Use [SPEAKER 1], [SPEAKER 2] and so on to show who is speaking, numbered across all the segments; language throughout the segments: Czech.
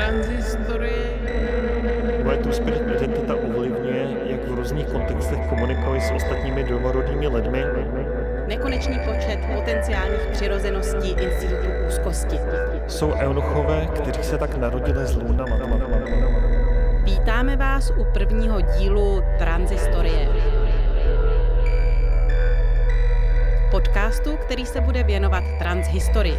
[SPEAKER 1] Transhistorie.
[SPEAKER 2] Moje two-spirit identita ovlivňuje, jak v různých kontextech komunikuji s ostatními domorodými lidmi.
[SPEAKER 1] Nekonečný počet potenciálních přirozeností institutu úzkosti.
[SPEAKER 2] Jsou eunuchové, kteří se tak narodili z lůna
[SPEAKER 1] Vítáme vás u prvního dílu Transhistorie. Podcastu, který se bude věnovat transhistorii.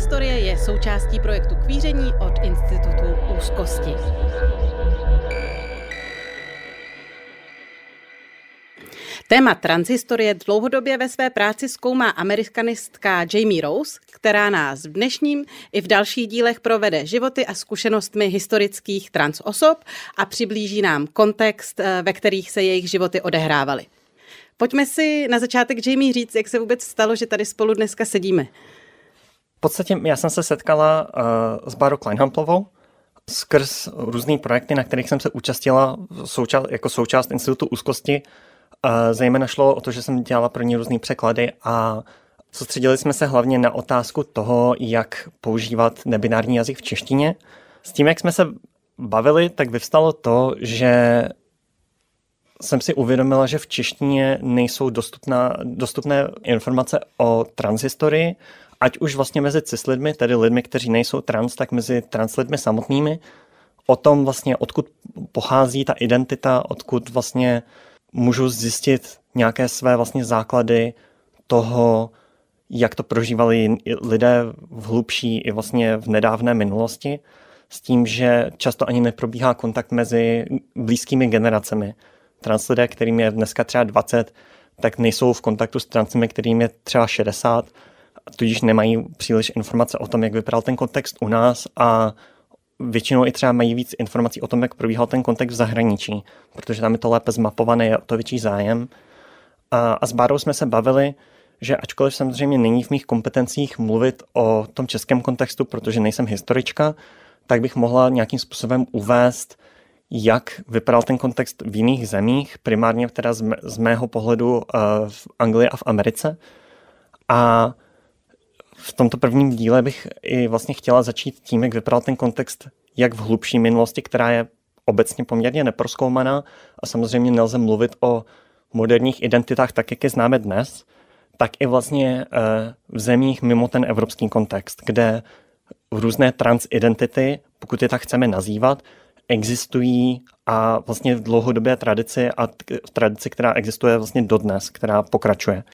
[SPEAKER 1] Transhistorie je součástí projektu Kvíření od Institutu úzkosti. Téma transhistorie dlouhodobě ve své práci zkoumá amerikanistka Jamie Rose, která nás v dnešním i v dalších dílech provede životy a zkušenostmi historických trans osob a přiblíží nám kontext, eh, ve kterých se jejich životy odehrávaly. Pojďme si na začátek Jamie říct, jak se vůbec stalo, že tady spolu dneska sedíme.
[SPEAKER 2] Podstatě já jsem se setkala uh, s Bárou Kleinhamplovou skrz různý projekty, na kterých jsem se účastnila souča- jako součást Institutu úzkosti. Uh, zejména šlo o to, že jsem dělala pro ně různé překlady a soustředili jsme se hlavně na otázku toho, jak používat nebinární jazyk v češtině. S tím, jak jsme se bavili, tak vyvstalo to, že jsem si uvědomila, že v češtině nejsou dostupná, dostupné informace o transhistorii ať už vlastně mezi cis lidmi, tedy lidmi, kteří nejsou trans, tak mezi trans lidmi samotnými, o tom vlastně, odkud pochází ta identita, odkud vlastně můžu zjistit nějaké své vlastně základy toho, jak to prožívali lidé v hlubší i vlastně v nedávné minulosti, s tím, že často ani neprobíhá kontakt mezi blízkými generacemi. Trans lidé, kterým je dneska třeba 20, tak nejsou v kontaktu s transmi, kterým je třeba 60 tudíž nemají příliš informace o tom, jak vypadal ten kontext u nás a většinou i třeba mají víc informací o tom, jak probíhal ten kontext v zahraničí, protože tam je to lépe zmapované, je o to větší zájem. A, a s Bárou jsme se bavili, že ačkoliv samozřejmě není v mých kompetencích mluvit o tom českém kontextu, protože nejsem historička, tak bych mohla nějakým způsobem uvést, jak vypadal ten kontext v jiných zemích, primárně teda z, mého pohledu uh, v Anglii a v Americe. A v tomto prvním díle bych i vlastně chtěla začít tím, jak vypadal ten kontext, jak v hlubší minulosti, která je obecně poměrně neproskoumaná a samozřejmě nelze mluvit o moderních identitách tak, jak je známe dnes, tak i vlastně eh, v zemích mimo ten evropský kontext, kde různé transidentity, pokud je tak chceme nazývat, existují a vlastně v dlouhodobé tradici a tradici, která existuje vlastně dodnes, která pokračuje.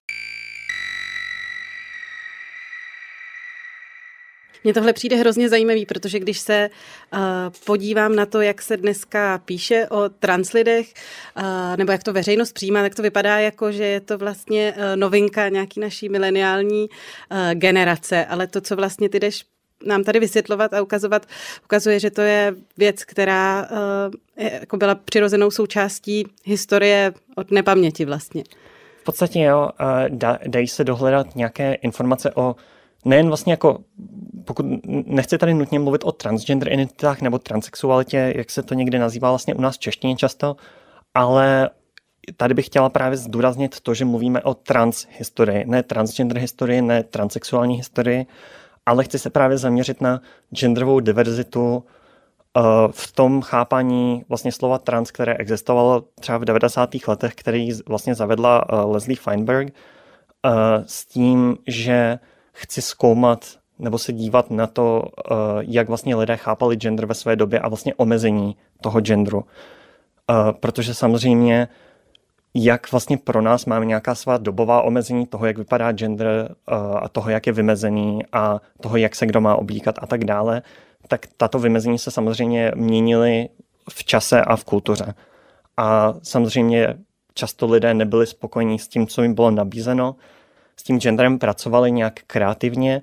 [SPEAKER 1] Mně tohle přijde hrozně zajímavý, protože když se uh, podívám na to, jak se dneska píše o translidech, uh, nebo jak to veřejnost přijímá, tak to vypadá jako, že je to vlastně uh, novinka nějaký naší mileniální uh, generace, ale to, co vlastně ty jdeš nám tady vysvětlovat a ukazovat, ukazuje, že to je věc, která uh, je, jako byla přirozenou součástí historie od nepaměti vlastně.
[SPEAKER 2] V podstatě jo, da, dají se dohledat nějaké informace o nejen vlastně jako, pokud nechci tady nutně mluvit o transgender identitách nebo transexualitě, jak se to někdy nazývá vlastně u nás v češtině často, ale tady bych chtěla právě zdůraznit to, že mluvíme o trans historii, ne transgender historii, ne transexuální historii, ale chci se právě zaměřit na genderovou diverzitu uh, v tom chápání vlastně slova trans, které existovalo třeba v 90. letech, který vlastně zavedla uh, Leslie Feinberg, uh, s tím, že chci zkoumat nebo se dívat na to, eh, jak vlastně lidé chápali gender ve své době a vlastně omezení toho genderu. Eh, protože samozřejmě jak vlastně pro nás máme nějaká svá dobová omezení toho, jak vypadá gender eh, a toho, jak je vymezený a toho, jak se kdo má oblíkat a tak dále, tak tato vymezení se samozřejmě měnily v čase a v kultuře. A samozřejmě často lidé nebyli spokojení s tím, co jim bylo nabízeno, s tím genderem pracovali nějak kreativně,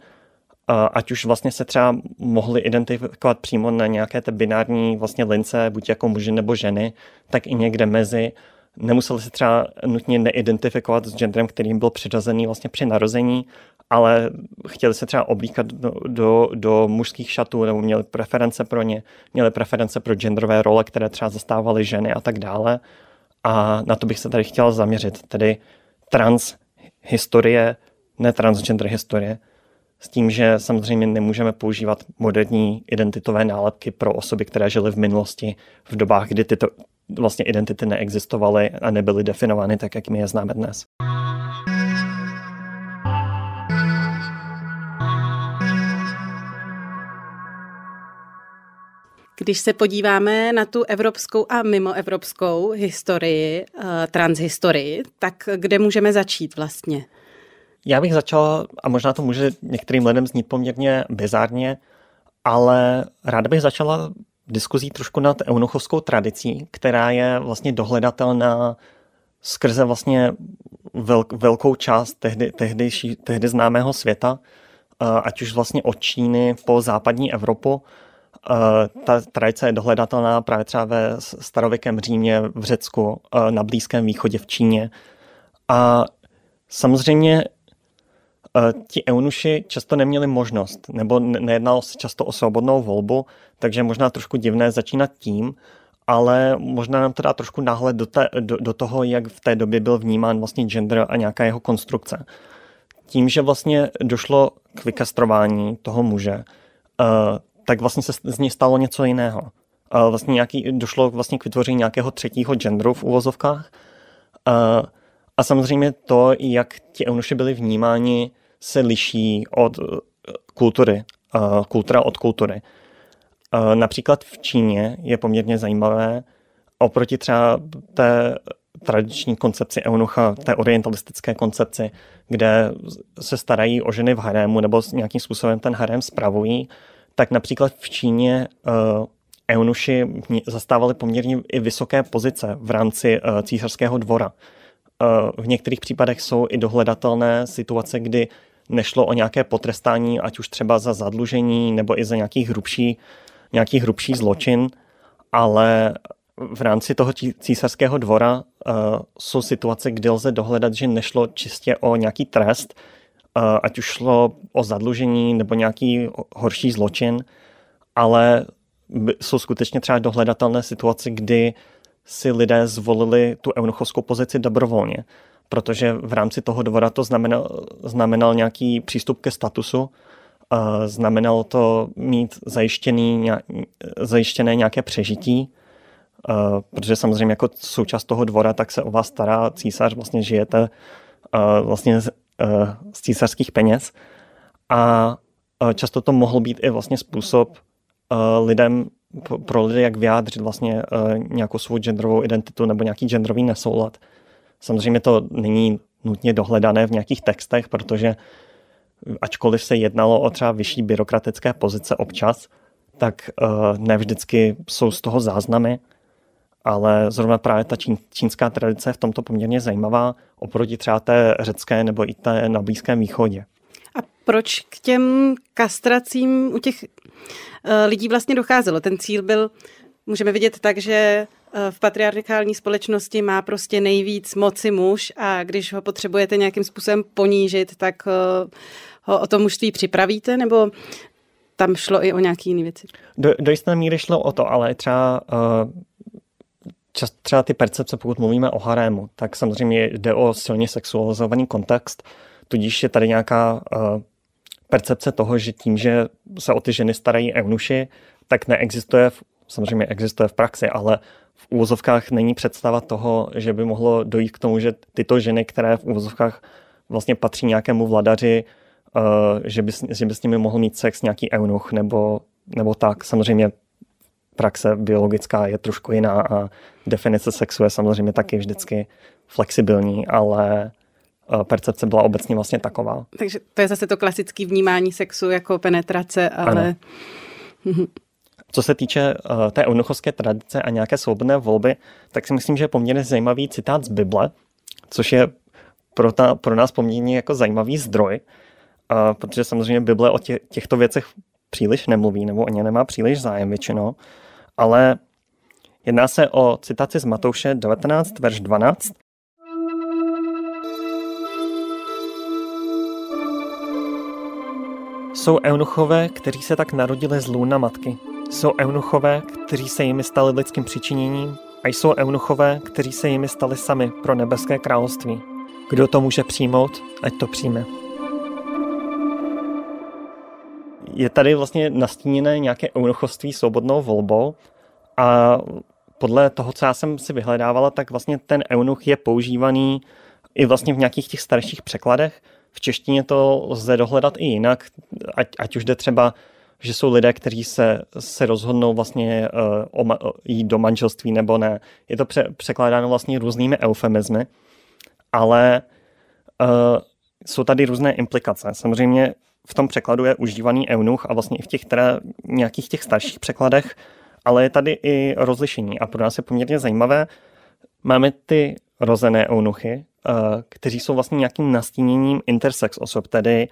[SPEAKER 2] ať už vlastně se třeba mohli identifikovat přímo na nějaké té binární vlastně lince, buď jako muži nebo ženy, tak i někde mezi. Nemuseli se třeba nutně neidentifikovat s genderem, kterým byl přiřazený vlastně při narození, ale chtěli se třeba oblíkat do, do, do mužských šatů nebo měli preference pro ně, měli preference pro genderové role, které třeba zastávaly ženy a tak dále. A na to bych se tady chtěla zaměřit, tedy trans historie, ne transgender historie, s tím, že samozřejmě nemůžeme používat moderní identitové nálepky pro osoby, které žily v minulosti, v dobách, kdy tyto vlastně identity neexistovaly a nebyly definovány tak, jak my je známe dnes.
[SPEAKER 1] Když se podíváme na tu evropskou a mimoevropskou historii, eh, transhistorii, tak kde můžeme začít vlastně?
[SPEAKER 2] Já bych začal, a možná to může některým lidem znít poměrně bizárně, ale ráda bych začala diskuzí trošku nad eunuchovskou tradicí, která je vlastně dohledatelná skrze vlastně velk, velkou část tehdy, tehdy, tehdy známého světa, eh, ať už vlastně od Číny po západní Evropu. Eh, ta tradice je dohledatelná právě třeba ve starověkém Římě, v Řecku, eh, na Blízkém východě, v Číně. A samozřejmě ti eunuši často neměli možnost, nebo nejednalo se často o svobodnou volbu, takže možná trošku divné začínat tím, ale možná nám to dá trošku náhled do, do, do toho, jak v té době byl vnímán vlastně gender a nějaká jeho konstrukce. Tím, že vlastně došlo k vykastrování toho muže, tak vlastně se z něj stalo něco jiného. Vlastně nějaký, došlo vlastně k vytvoření nějakého třetího genderu v uvozovkách. A samozřejmě to, jak ti eunuši byli vnímáni, se liší od kultury, kultura od kultury. Například v Číně je poměrně zajímavé, oproti třeba té tradiční koncepci eunucha, té orientalistické koncepci, kde se starají o ženy v harému nebo nějakým způsobem ten harém spravují, tak například v Číně uh, eunuši zastávali poměrně i vysoké pozice v rámci uh, císařského dvora. Uh, v některých případech jsou i dohledatelné situace, kdy nešlo o nějaké potrestání, ať už třeba za zadlužení nebo i za nějaký hrubší nějaký hrubší zločin, ale v rámci toho císařského dvora uh, jsou situace, kdy lze dohledat, že nešlo čistě o nějaký trest, ať už šlo o zadlužení nebo nějaký horší zločin, ale jsou skutečně třeba dohledatelné situace, kdy si lidé zvolili tu eunuchovskou pozici dobrovolně, protože v rámci toho dvora to znamenal, znamenal nějaký přístup ke statusu, Znamenalo to mít zajištěný, zajištěné nějaké přežití, protože samozřejmě jako součást toho dvora, tak se o vás stará císař, vlastně žijete vlastně z, z císařských peněz. A často to mohl být i vlastně způsob lidem, pro lidi, jak vyjádřit vlastně nějakou svou genderovou identitu nebo nějaký genderový nesoulad. Samozřejmě to není nutně dohledané v nějakých textech, protože ačkoliv se jednalo o třeba vyšší byrokratické pozice občas, tak ne vždycky jsou z toho záznamy, ale zrovna právě ta čín, čínská tradice je v tomto poměrně zajímavá oproti třeba té řecké nebo i té na Blízkém východě.
[SPEAKER 1] A proč k těm kastracím u těch uh, lidí vlastně docházelo? Ten cíl byl, můžeme vidět tak, že eh, v patriarchální společnosti má prostě nejvíc moci muž a když ho potřebujete nějakým způsobem ponížit, tak uh, ho o to mužství připravíte, nebo tam šlo i o nějaké jiné věci?
[SPEAKER 2] Do, do jisté míry šlo o to, ale třeba uh, čas, třeba ty percepce, pokud mluvíme o harému, tak samozřejmě jde o silně sexualizovaný kontext, tudíž je tady nějaká uh, percepce toho, že tím, že se o ty ženy starají eunuši, tak neexistuje, samozřejmě existuje v praxi, ale v úvozovkách není představa toho, že by mohlo dojít k tomu, že tyto ženy, které v úvozovkách vlastně patří nějakému vladaři, uh, že, by, že by s nimi mohl mít sex nějaký eunuch nebo, nebo tak. Samozřejmě praxe biologická je trošku jiná a definice sexu je samozřejmě taky vždycky flexibilní, ale uh, percepce byla obecně vlastně taková.
[SPEAKER 1] Takže to je zase to klasické vnímání sexu jako penetrace, ale...
[SPEAKER 2] Ano. Co se týče uh, té eunuchovské tradice a nějaké svobodné volby, tak si myslím, že je poměrně zajímavý citát z Bible, což je pro, ta, pro nás poměrně jako zajímavý zdroj, a protože samozřejmě Bible o tě, těchto věcech příliš nemluví, nebo o ně nemá příliš zájem většinou, ale jedná se o citaci z Matouše 19, verš 12. Jsou eunuchové, kteří se tak narodili z lůna matky. Jsou eunuchové, kteří se jimi stali lidským přičiněním a jsou eunuchové, kteří se jimi stali sami pro nebeské království. Kdo to může přijmout, ať to přijme. Je tady vlastně nastíněné nějaké eunuchoství svobodnou volbou a podle toho, co já jsem si vyhledávala, tak vlastně ten eunuch je používaný i vlastně v nějakých těch starších překladech. V češtině to lze dohledat i jinak, ať, ať už jde třeba, že jsou lidé, kteří se, se rozhodnou vlastně uh, o, jít do manželství nebo ne. Je to pře, překládáno vlastně různými eufemizmy, ale uh, jsou tady různé implikace. Samozřejmě v tom překladu je užívaný eunuch a vlastně i v těch teda nějakých těch starších překladech, ale je tady i rozlišení a pro nás je poměrně zajímavé. Máme ty rozené eunuchy, uh, kteří jsou vlastně nějakým nastíněním intersex osob, tedy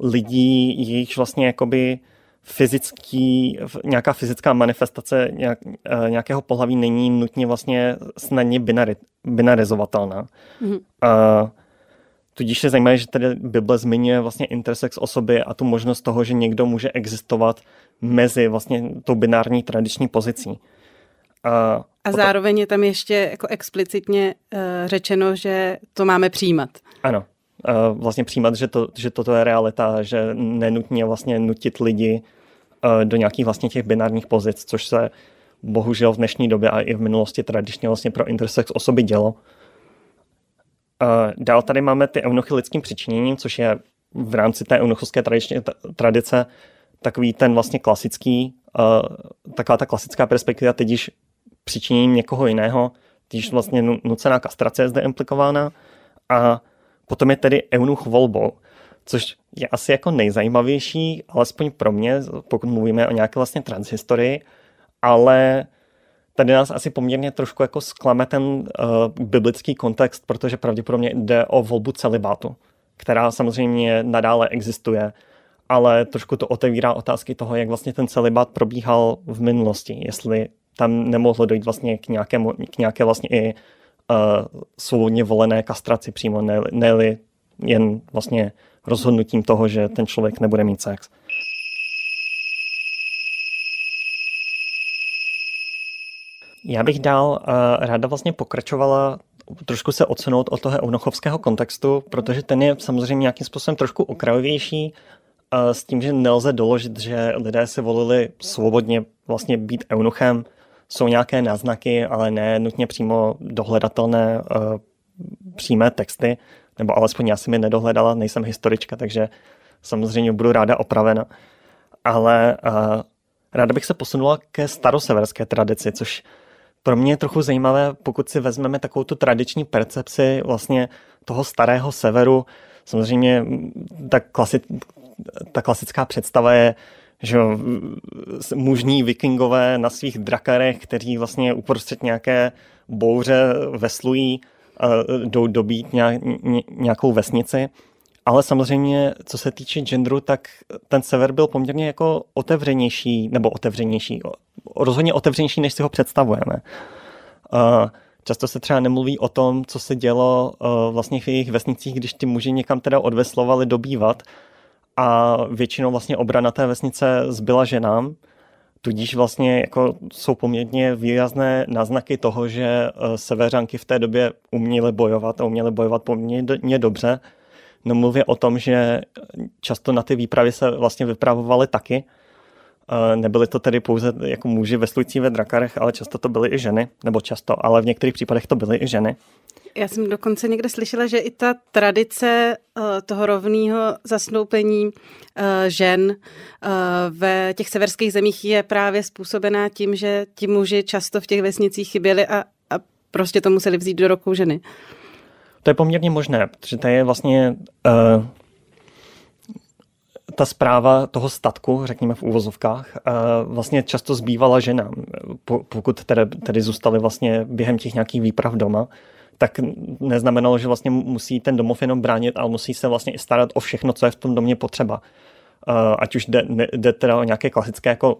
[SPEAKER 2] lidí, jejichž vlastně jakoby fyzický, nějaká fyzická manifestace nějak, uh, nějakého pohlaví není nutně vlastně snadně binari, binarizovatelná. Mm-hmm. Uh, Tudíž je zajímavé, že tady Bible zmiňuje vlastně intersex osoby a tu možnost toho, že někdo může existovat mezi vlastně tou binární tradiční pozicí.
[SPEAKER 1] A, a zároveň je tam ještě jako explicitně uh, řečeno, že to máme přijímat.
[SPEAKER 2] Ano, uh, vlastně přijímat, že, to, že toto je realita, že nenutně vlastně nutit lidi uh, do nějakých vlastně těch binárních pozic, což se bohužel v dnešní době a i v minulosti tradičně vlastně pro intersex osoby dělo. Uh, dál tady máme ty eunuchy lidským přičiněním, což je v rámci té eunuchovské tradice takový ten vlastně klasický, taková ta klasická perspektiva, teď již přičiněním někoho jiného, když vlastně nucená kastrace je zde implikována. A potom je tedy eunuch volbou, což je asi jako nejzajímavější, alespoň pro mě, pokud mluvíme o nějaké vlastně transhistorii, ale tady nás asi poměrně trošku jako zklame ten uh, biblický kontext, protože pravděpodobně jde o volbu celibátu, která samozřejmě nadále existuje, ale trošku to otevírá otázky toho, jak vlastně ten celibát probíhal v minulosti, jestli tam nemohlo dojít vlastně k, nějakému, k nějaké vlastně i uh, svobodně volené kastraci přímo, ne, ne jen vlastně rozhodnutím toho, že ten člověk nebude mít sex. Já bych dál uh, ráda vlastně pokračovala trošku se odsunout od toho eunochovského kontextu, protože ten je samozřejmě nějakým způsobem trošku okrajovější uh, s tím, že nelze doložit, že lidé se volili svobodně vlastně být eunuchem. Jsou nějaké náznaky, ale ne nutně přímo dohledatelné uh, přímé texty, nebo alespoň já jsem je nedohledala, nejsem historička, takže samozřejmě budu ráda opravena. Ale uh, ráda bych se posunula ke staroseverské tradici, což pro mě je trochu zajímavé, pokud si vezmeme takovou tu tradiční percepci vlastně toho starého severu, samozřejmě ta, klasi, ta klasická představa je, že mužní vikingové na svých drakarech, kteří vlastně uprostřed nějaké bouře veslují, jdou dobít nějakou vesnici. Ale samozřejmě, co se týče genderu, tak ten sever byl poměrně jako otevřenější, nebo otevřenější, rozhodně otevřenější, než si ho představujeme. Často se třeba nemluví o tom, co se dělo vlastně v jejich vesnicích, když ty muži někam teda odveslovali dobývat a většinou vlastně obrana té vesnice zbyla ženám, tudíž vlastně jako jsou poměrně výrazné náznaky toho, že severanky v té době uměly bojovat a uměly bojovat poměrně dobře. No mluvě o tom, že často na ty výpravy se vlastně vypravovaly taky, Nebyly to tedy pouze jako muži veslující ve drakarech, ale často to byly i ženy, nebo často, ale v některých případech to byly i ženy.
[SPEAKER 1] Já jsem dokonce někde slyšela, že i ta tradice uh, toho rovného zasnoupení uh, žen ve těch severských zemích je právě způsobená tím, že ti muži často v těch vesnicích chyběli a, a prostě to museli vzít do rukou ženy.
[SPEAKER 2] To je poměrně možné, protože to je vlastně uh, ta zpráva toho statku, řekněme v úvozovkách, eh, vlastně často zbývala ženám, pokud tedy, tedy zůstali vlastně během těch nějakých výprav doma, tak neznamenalo, že vlastně musí ten domov jenom bránit, ale musí se vlastně i starat o všechno, co je v tom domě potřeba. Eh, ať už jde, jde teda o nějaké klasické jako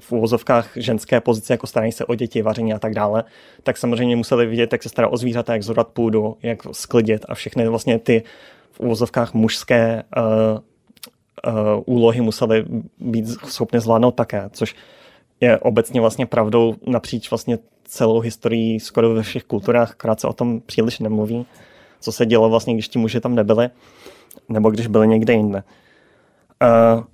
[SPEAKER 2] v úvozovkách ženské pozice, jako starání se o děti, vaření a tak dále, tak samozřejmě museli vidět, jak se stará o zvířata, jak zorat půdu, jak sklidit a všechny vlastně ty v úvozovkách mužské uh, uh, úlohy museli být schopny zvládnout také, což je obecně vlastně pravdou napříč vlastně celou historii skoro ve všech kulturách, akorát se o tom příliš nemluví, co se dělo vlastně, když ti muži tam nebyli, nebo když byli někde jinde. Uh,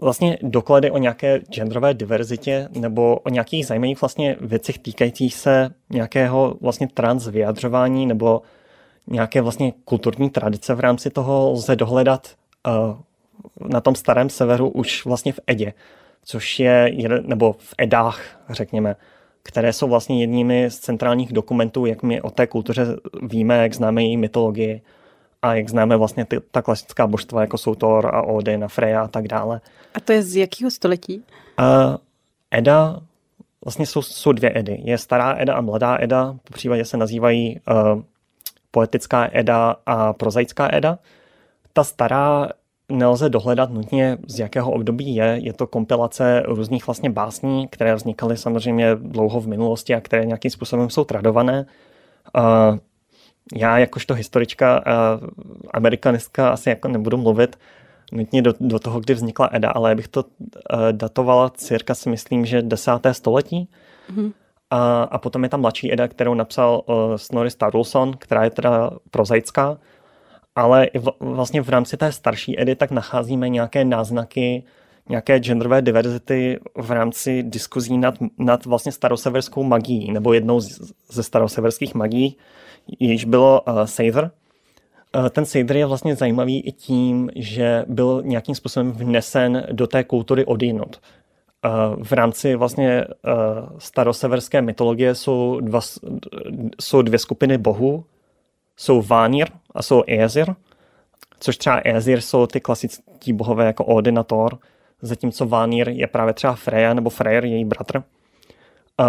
[SPEAKER 2] vlastně doklady o nějaké genderové diverzitě nebo o nějakých zajímavých vlastně věcech týkajících se nějakého vlastně trans vyjadřování nebo nějaké vlastně kulturní tradice v rámci toho lze dohledat uh, na tom starém severu už vlastně v Edě, což je, nebo v Edách, řekněme, které jsou vlastně jedními z centrálních dokumentů, jak my o té kultuře víme, jak známe její mytologii a jak známe vlastně ty, ta klasická božstva, jako jsou Thor a Odin a Freya a tak dále.
[SPEAKER 1] A to je z jakého století?
[SPEAKER 2] Uh, Eda, vlastně jsou, jsou dvě Edy. Je stará Eda a mladá Eda, po případě se nazývají uh, poetická Eda a prozaická Eda. Ta stará nelze dohledat nutně, z jakého období je. Je to kompilace různých vlastně básní, které vznikaly samozřejmě dlouho v minulosti a které nějakým způsobem jsou tradované. Uh, já jakožto historička a amerikanistka asi jako nebudu mluvit nutně do, do toho, kdy vznikla Eda, ale bych to uh, datovala cirka si myslím, že desáté století. Mm-hmm. A, a potom je tam mladší Eda, kterou napsal uh, Snorri Sturluson, která je teda prozaická, ale i v, vlastně v rámci té starší Edy tak nacházíme nějaké náznaky nějaké genderové diverzity v rámci diskuzí nad, nad vlastně staroseverskou magií, nebo jednou z, ze staroseverských magií, již bylo uh, Seither. Uh, ten Seither je vlastně zajímavý i tím, že byl nějakým způsobem vnesen do té kultury odinut. Uh, v rámci vlastně uh, staroseverské mytologie jsou, dva, jsou dvě skupiny bohů. Jsou Vanir a jsou Aesir, což třeba Aesir jsou ty klasický bohové jako Odin a Thor, zatímco Vanir je právě třeba Freya nebo Freyr, její bratr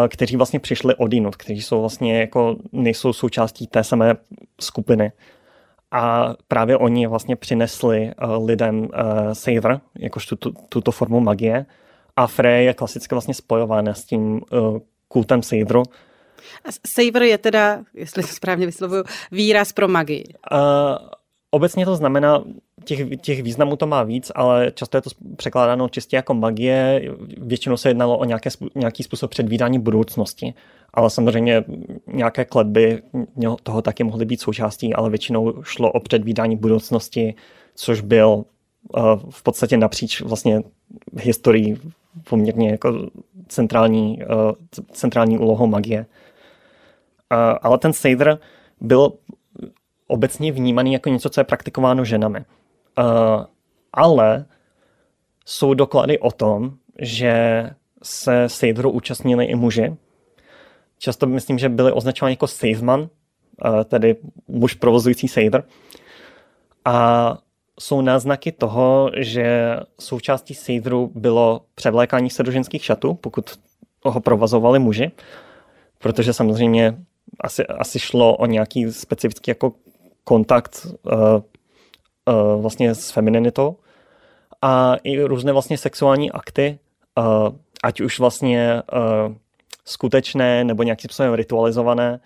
[SPEAKER 2] kteří vlastně přišli odinut, kteří jsou vlastně jako nejsou součástí té samé skupiny. A právě oni vlastně přinesli uh, lidem uh, Seither, jakož tu, tu, tuto formu magie. A Frey je klasicky vlastně spojována s tím kultem Seidru.
[SPEAKER 1] Saver je teda, jestli to správně vyslovuju, výraz pro magii. Uh,
[SPEAKER 2] Obecně to znamená, těch, těch významů to má víc, ale často je to překládáno čistě jako magie. Většinou se jednalo o nějaké, nějaký způsob předvídání budoucnosti. Ale samozřejmě nějaké kletby toho taky mohly být součástí, ale většinou šlo o předvídání budoucnosti, což byl uh, v podstatě napříč vlastně historii poměrně jako centrální, uh, centrální úlohou magie. Uh, ale ten Seder byl obecně vnímaný jako něco, co je praktikováno ženami. Uh, ale jsou doklady o tom, že se Seidru účastnili i muži. Často myslím, že byli označováni jako Saveman, uh, tedy muž provozující Seidr. A jsou náznaky toho, že součástí Seidru bylo převlékání se do ženských šatů, pokud ho provazovali muži, protože samozřejmě asi, asi šlo o nějaký specifický jako kontakt uh, uh, vlastně s femininitou a i různé vlastně sexuální akty, uh, ať už vlastně uh, skutečné nebo nějakým způsobem ritualizované,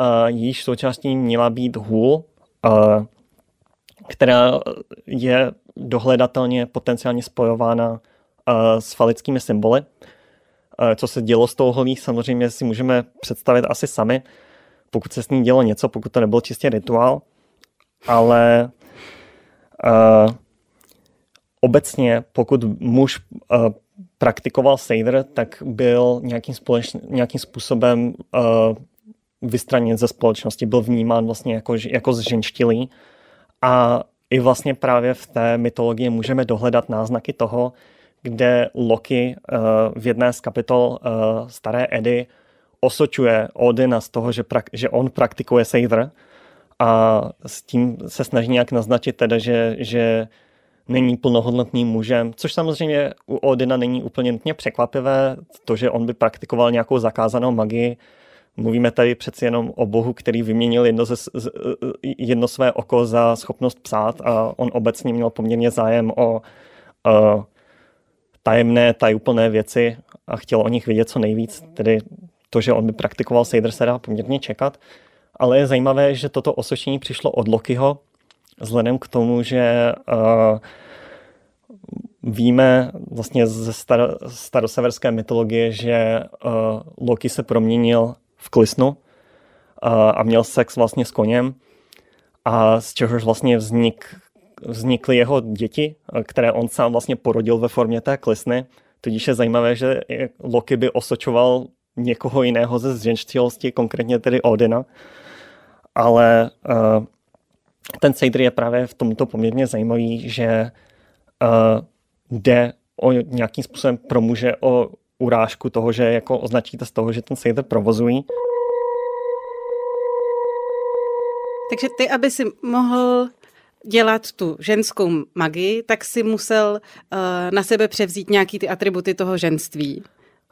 [SPEAKER 2] uh, již součástí měla být hůl, uh, která je dohledatelně potenciálně spojována uh, s falickými symboly. Uh, co se dělo s tou holí, samozřejmě si můžeme představit asi sami, pokud se s ní dělo něco, pokud to nebyl čistě rituál ale uh, obecně, pokud muž uh, praktikoval sejder, tak byl nějakým, společ, nějakým způsobem uh, vystraněn ze společnosti, byl vnímán vlastně jako, jako zženštilý. A i vlastně právě v té mytologii můžeme dohledat náznaky toho, kde Loki uh, v jedné z kapitol uh, Staré Edy osočuje Odina z toho, že, pra, že on praktikuje Seider a s tím se snaží nějak naznačit teda, že, že není plnohodnotným mužem, což samozřejmě u Odina není úplně nutně překvapivé, to, že on by praktikoval nějakou zakázanou magii. Mluvíme tady přeci jenom o bohu, který vyměnil jedno, ze, jedno své oko za schopnost psát a on obecně měl poměrně zájem o uh, tajemné, tajuplné věci a chtěl o nich vědět co nejvíc, tedy to, že on by praktikoval Sejder se dá poměrně čekat ale je zajímavé, že toto osočení přišlo od Lokiho, vzhledem k tomu, že uh, víme vlastně ze star- staroseverské mytologie, že uh, Loki se proměnil v klisnu uh, a měl sex vlastně s koněm a z čehož vlastně vznik vznikly jeho děti, které on sám vlastně porodil ve formě té klisny. Tudíž je zajímavé, že Loki by osočoval někoho jiného ze zženštilosti, konkrétně tedy Odina. Ale uh, ten Seidr je právě v tomto poměrně zajímavý, že uh, jde o nějakým způsobem pro muže o urážku toho, že jako označíte z toho, že ten Seidr provozují.
[SPEAKER 1] Takže ty, aby si mohl dělat tu ženskou magii, tak si musel uh, na sebe převzít nějaký ty atributy toho ženství.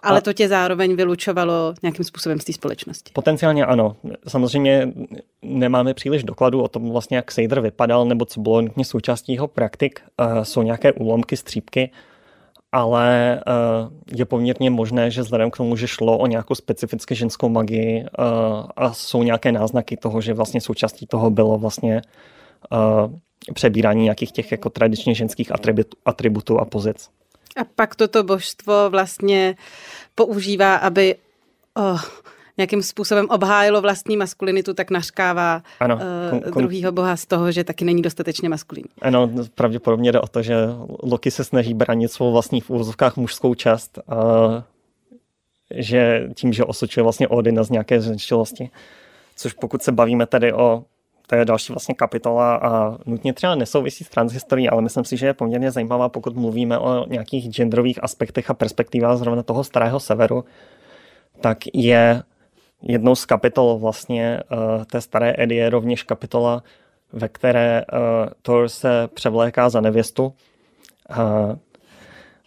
[SPEAKER 1] Ale to tě zároveň vylučovalo nějakým způsobem z té společnosti.
[SPEAKER 2] Potenciálně ano. Samozřejmě nemáme příliš dokladů o tom vlastně, jak Sejder vypadal, nebo co bylo nutně součástí jeho praktik. Uh, jsou nějaké úlomky, střípky, ale uh, je poměrně možné, že vzhledem k tomu, že šlo o nějakou specificky ženskou magii uh, a jsou nějaké náznaky toho, že vlastně součástí toho bylo vlastně přebírání nějakých těch jako tradičně ženských atributů a pozic.
[SPEAKER 1] A pak toto božstvo vlastně používá, aby oh, nějakým způsobem obhájilo vlastní maskulinitu, tak nařkává ano, uh, kon, kon... druhýho boha z toho, že taky není dostatečně maskulinní.
[SPEAKER 2] Ano, pravděpodobně jde o to, že Loki se snaží bránit svou vlastní v úvozovkách mužskou část a že tím, že osočuje vlastně Odina z nějaké ženštilosti. Což pokud se bavíme tady o to je další vlastně kapitola a nutně třeba nesouvisí s transhistorií, ale myslím si, že je poměrně zajímavá, pokud mluvíme o nějakých genderových aspektech a perspektivách zrovna toho starého severu, tak je jednou z kapitol vlastně uh, té staré Edie rovněž kapitola, ve které uh, Thor se převléká za nevěstu. Uh,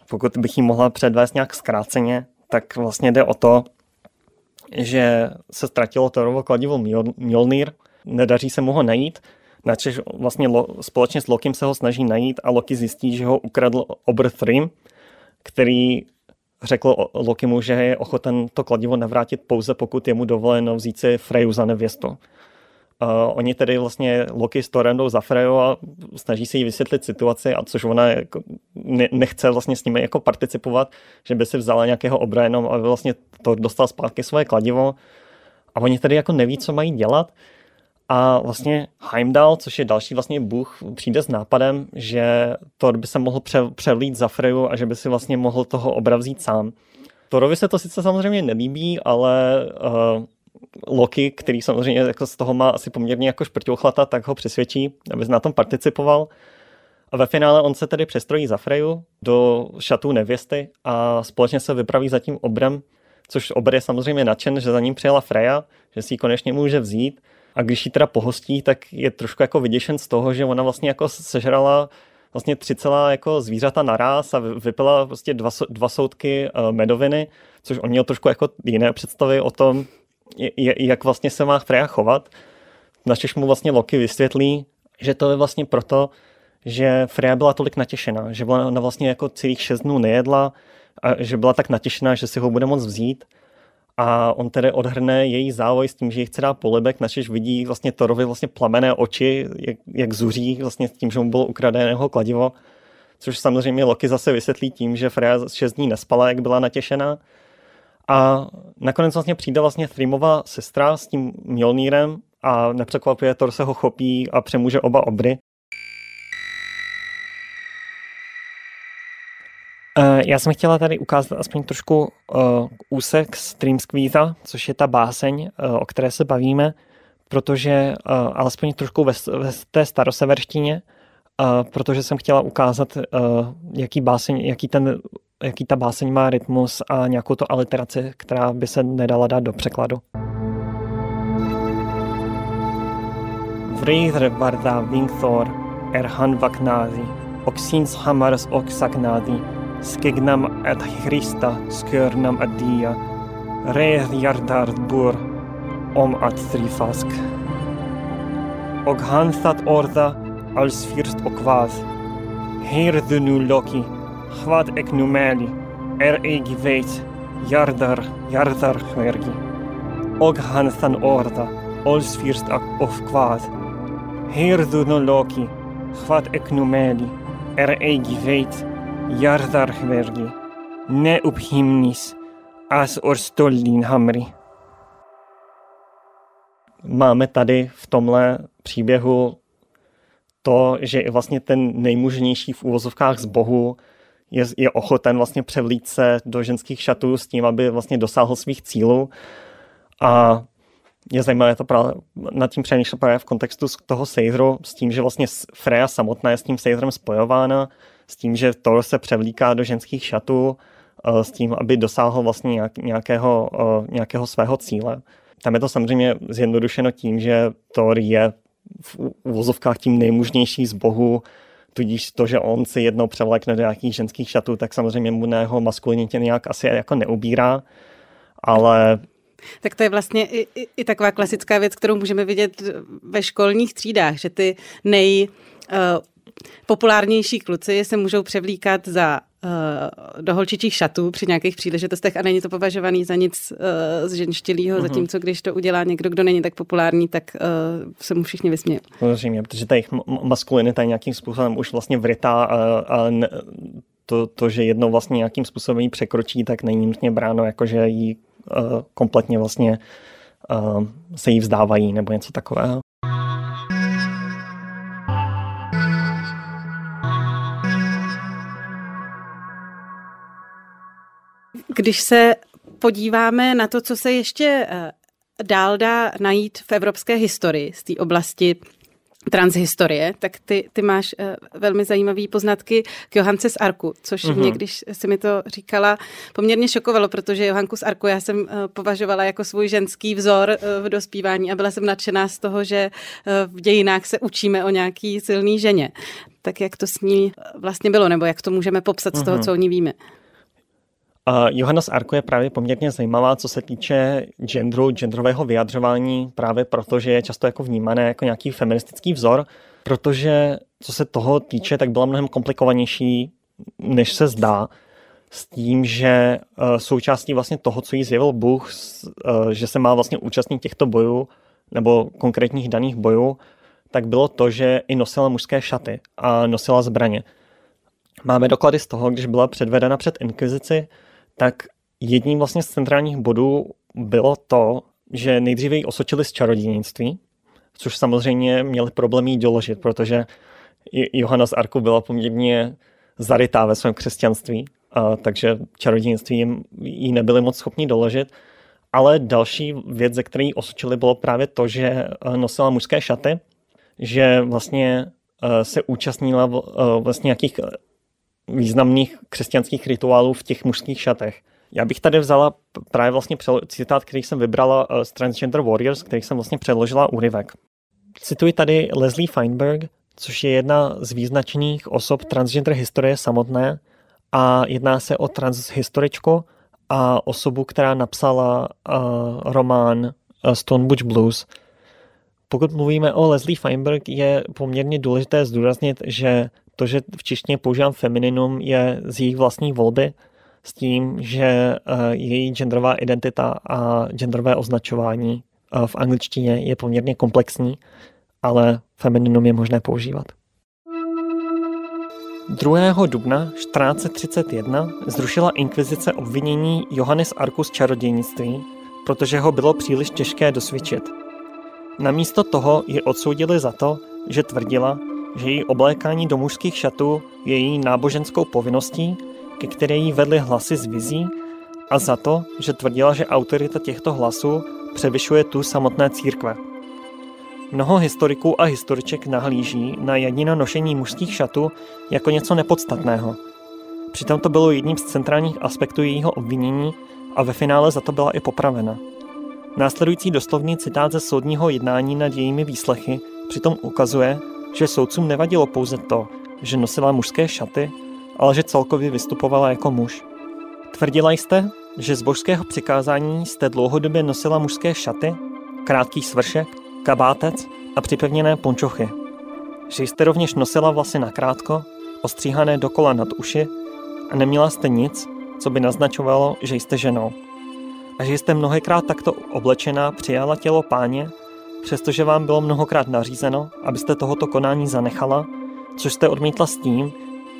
[SPEAKER 2] pokud bych ji mohla předvést nějak zkráceně, tak vlastně jde o to, že se ztratilo Thorovo kladivo Mjolnir, nedaří se mu ho najít, načež vlastně lo, společně s Lokim se ho snaží najít a Loki zjistí, že ho ukradl Obr Thrym, který řekl Lokimu, že je ochoten to kladivo navrátit pouze pokud je mu dovoleno vzít si Freju za nevěstu. Uh, oni tedy vlastně Loki s Torendou za Freju a snaží se jí vysvětlit situaci, a což ona jako ne, nechce vlastně s nimi jako participovat, že by si vzala nějakého obra jenom, aby vlastně to dostal zpátky svoje kladivo. A oni tedy jako neví, co mají dělat. A vlastně Heimdall, což je další vlastně bůh, přijde s nápadem, že Thor by se mohl pře- převlít za Freju a že by si vlastně mohl toho obra vzít sám. Thorovi se to sice samozřejmě nelíbí, ale uh, Loki, který samozřejmě jako z toho má asi poměrně jako šprťouchlata, tak ho přesvědčí, aby na tom participoval. A ve finále on se tedy přestrojí za Freju do šatů nevěsty a společně se vypraví za tím obrem, což obr je samozřejmě nadšen, že za ním přijela Freja, že si ji konečně může vzít a když ji teda pohostí, tak je trošku jako vyděšen z toho, že ona vlastně jako sežrala vlastně tři celá jako zvířata naraz a vypila prostě dva, dva soudky eh, medoviny, což on měl trošku jako jiné představy o tom, jak vlastně se má Freja chovat. Načež mu vlastně Loki vysvětlí, že to je vlastně proto, že Freja byla tolik natěšená, že byla ona vlastně jako celých šest dnů nejedla a že byla tak natěšená, že si ho bude moct vzít a on tedy odhrne její závoj s tím, že ji chce dát polibek, načež vidí vlastně Torovi vlastně plamené oči, jak, jak zuří vlastně s tím, že mu bylo ukradené jeho kladivo, což samozřejmě Loki zase vysvětlí tím, že Freya 6 dní nespala, jak byla natěšená. A nakonec vlastně přijde vlastně Thrimová sestra s tím Mjolnírem a nepřekvapuje, Thor se ho chopí a přemůže oba obry. Já jsem chtěla tady ukázat aspoň trošku uh, úsek z Dream Squeeza, což je ta báseň, uh, o které se bavíme, protože uh, alespoň trošku ve, ve té staroseverštině, uh, protože jsem chtěla ukázat, uh, jaký, báseň, jaký, ten, jaký ta báseň má rytmus a nějakou to aliteraci, která by se nedala dát do překladu. Vrýdr varda Vingthor er hanvaknázi, oxins hamars oxaknádi, skegnam ad hrista skörnam ad dia, rävhjärtar om att trifask. Och han satt orda alls först och vas. Hör nu Loki, vad ek nu mäli, er ej vet, hjärtar, hjärtar skärgi. Och han san orda alls först och kvad. Hör nu Loki, vad ek nu mäli, er ej vet, Jardarhvergi, ne upchimnis, as orstoldin hamri. Máme tady v tomhle příběhu to, že vlastně ten nejmužnější v úvozovkách z bohu je, je ochoten vlastně převlít se do ženských šatů s tím, aby vlastně dosáhl svých cílů. A je zajímavé to právě nad tím přemýšlet právě v kontextu toho Seizeru, s tím, že vlastně Freya samotná je s tím Seizerem spojována, s tím, že Thor se převlíká do ženských šatů, eh, s tím, aby dosáhl vlastně nějakého, eh, nějakého svého cíle. Tam je to samozřejmě zjednodušeno tím, že Thor je v uvozovkách tím nejmužnější z bohu, tudíž to, že on si jednou převlékne do nějakých ženských šatů, tak samozřejmě mu na jeho maskulinitě nějak asi jako neubírá, ale
[SPEAKER 1] tak to je vlastně i, i, i taková klasická věc, kterou můžeme vidět ve školních třídách, že ty nej uh, populárnější kluci se můžou převlíkat za uh, do holčičích šatů při nějakých příležitostech a není to považovaný za nic uh, z ženštilýho, uh-huh. zatímco když to udělá někdo, kdo není tak populární, tak uh, se mu všichni vysmějí.
[SPEAKER 2] Samozřejmě, protože ta jejich maskulinita je nějakým způsobem už vlastně vrytá a, a ne, to, to, že jednou vlastně nějakým způsobem ji překročí, tak není nutně bráno jako, že jí uh, kompletně vlastně uh, se jí vzdávají nebo něco takového.
[SPEAKER 1] Když se podíváme na to, co se ještě eh, dál dá najít v evropské historii z té oblasti transhistorie, tak ty, ty máš uh, velmi zajímavé poznatky k Johance z Arku, což uh-huh. mě, když si mi to říkala, poměrně šokovalo, protože Johanku z Arku já jsem uh, považovala jako svůj ženský vzor v dospívání a byla jsem nadšená z toho, že v dějinách se učíme o nějaký silný ženě. Tak jak to s ní vlastně bylo, nebo jak to můžeme popsat uh-huh. z toho, co o ní víme?
[SPEAKER 2] Johanna z Arku je právě poměrně zajímavá, co se týče genderu, genderového vyjadřování, právě protože je často jako vnímané jako nějaký feministický vzor, protože co se toho týče, tak byla mnohem komplikovanější, než se zdá, s tím, že uh, součástí vlastně toho, co jí zjevil Bůh, uh, že se má vlastně účastnit těchto bojů, nebo konkrétních daných bojů, tak bylo to, že i nosila mužské šaty a nosila zbraně. Máme doklady z toho, když byla předvedena před inkvizici, tak jedním vlastně z centrálních bodů bylo to, že nejdříve ji osočili z čarodějnictví, což samozřejmě měli problém jí doložit, protože Johana z Arku byla poměrně zarytá ve svém křesťanství, a takže čarodějnictví jim, jí nebyli moc schopni doložit. Ale další věc, ze které ji osočili, bylo právě to, že eh, nosila mužské šaty, že vlastně eh, se účastnila eh, vlastně nějakých významných křesťanských rituálů v těch mužských šatech. Já bych tady vzala právě vlastně citát, který jsem vybrala eh, z Transgender Warriors, který jsem vlastně předložila úryvek. Cituji tady Leslie Feinberg, což je jedna z význačných osob transgender historie samotné a jedná se o transhistoričku a osobu, která napsala uh, román uh, Stone Butch Blues. Pokud mluvíme o Leslie Feinberg, je poměrně důležité zdůraznit, že to, že v češtině používám femininum, je z jejich vlastní volby, s tím, že eh, její genderová identita a genderové označování eh, v angličtině je poměrně komplexní, ale femininum je možné používat. 2. dubna 1431 zrušila inkvizice obvinění Johannes Arkus čarodějnictví, protože ho bylo příliš těžké dosvědčit. Namísto toho ji odsoudili za to, že tvrdila, že její oblékání do mužských šatů je její náboženskou povinností, ke které jí vedly hlasy z vizí, a za to, že tvrdila, že autorita těchto hlasů převyšuje tu samotné církve. Mnoho historiků a historiček nahlíží na jedino nošení mužských šatů jako něco nepodstatného. Přitom to bylo jedním z centrálních aspektů jejího obvinění a ve finále za to byla i popravena. Následující doslovný citát ze soudního jednání nad jejími výslechy přitom ukazuje, že soudcům nevadilo pouze to, že nosila mužské šaty, ale že celkově vystupovala jako muž. Tvrdila jste, že z božského přikázání jste dlouhodobě nosila mužské šaty, krátký svršek, kabátec a připevněné pončochy. Že jste rovněž nosila vlasy na krátko, ostříhané dokola nad uši a neměla jste nic, co by naznačovalo, že jste ženou. A že jste mnohokrát takto oblečená přijala tělo páně přestože vám bylo mnohokrát nařízeno, abyste tohoto konání zanechala, což jste odmítla s tím,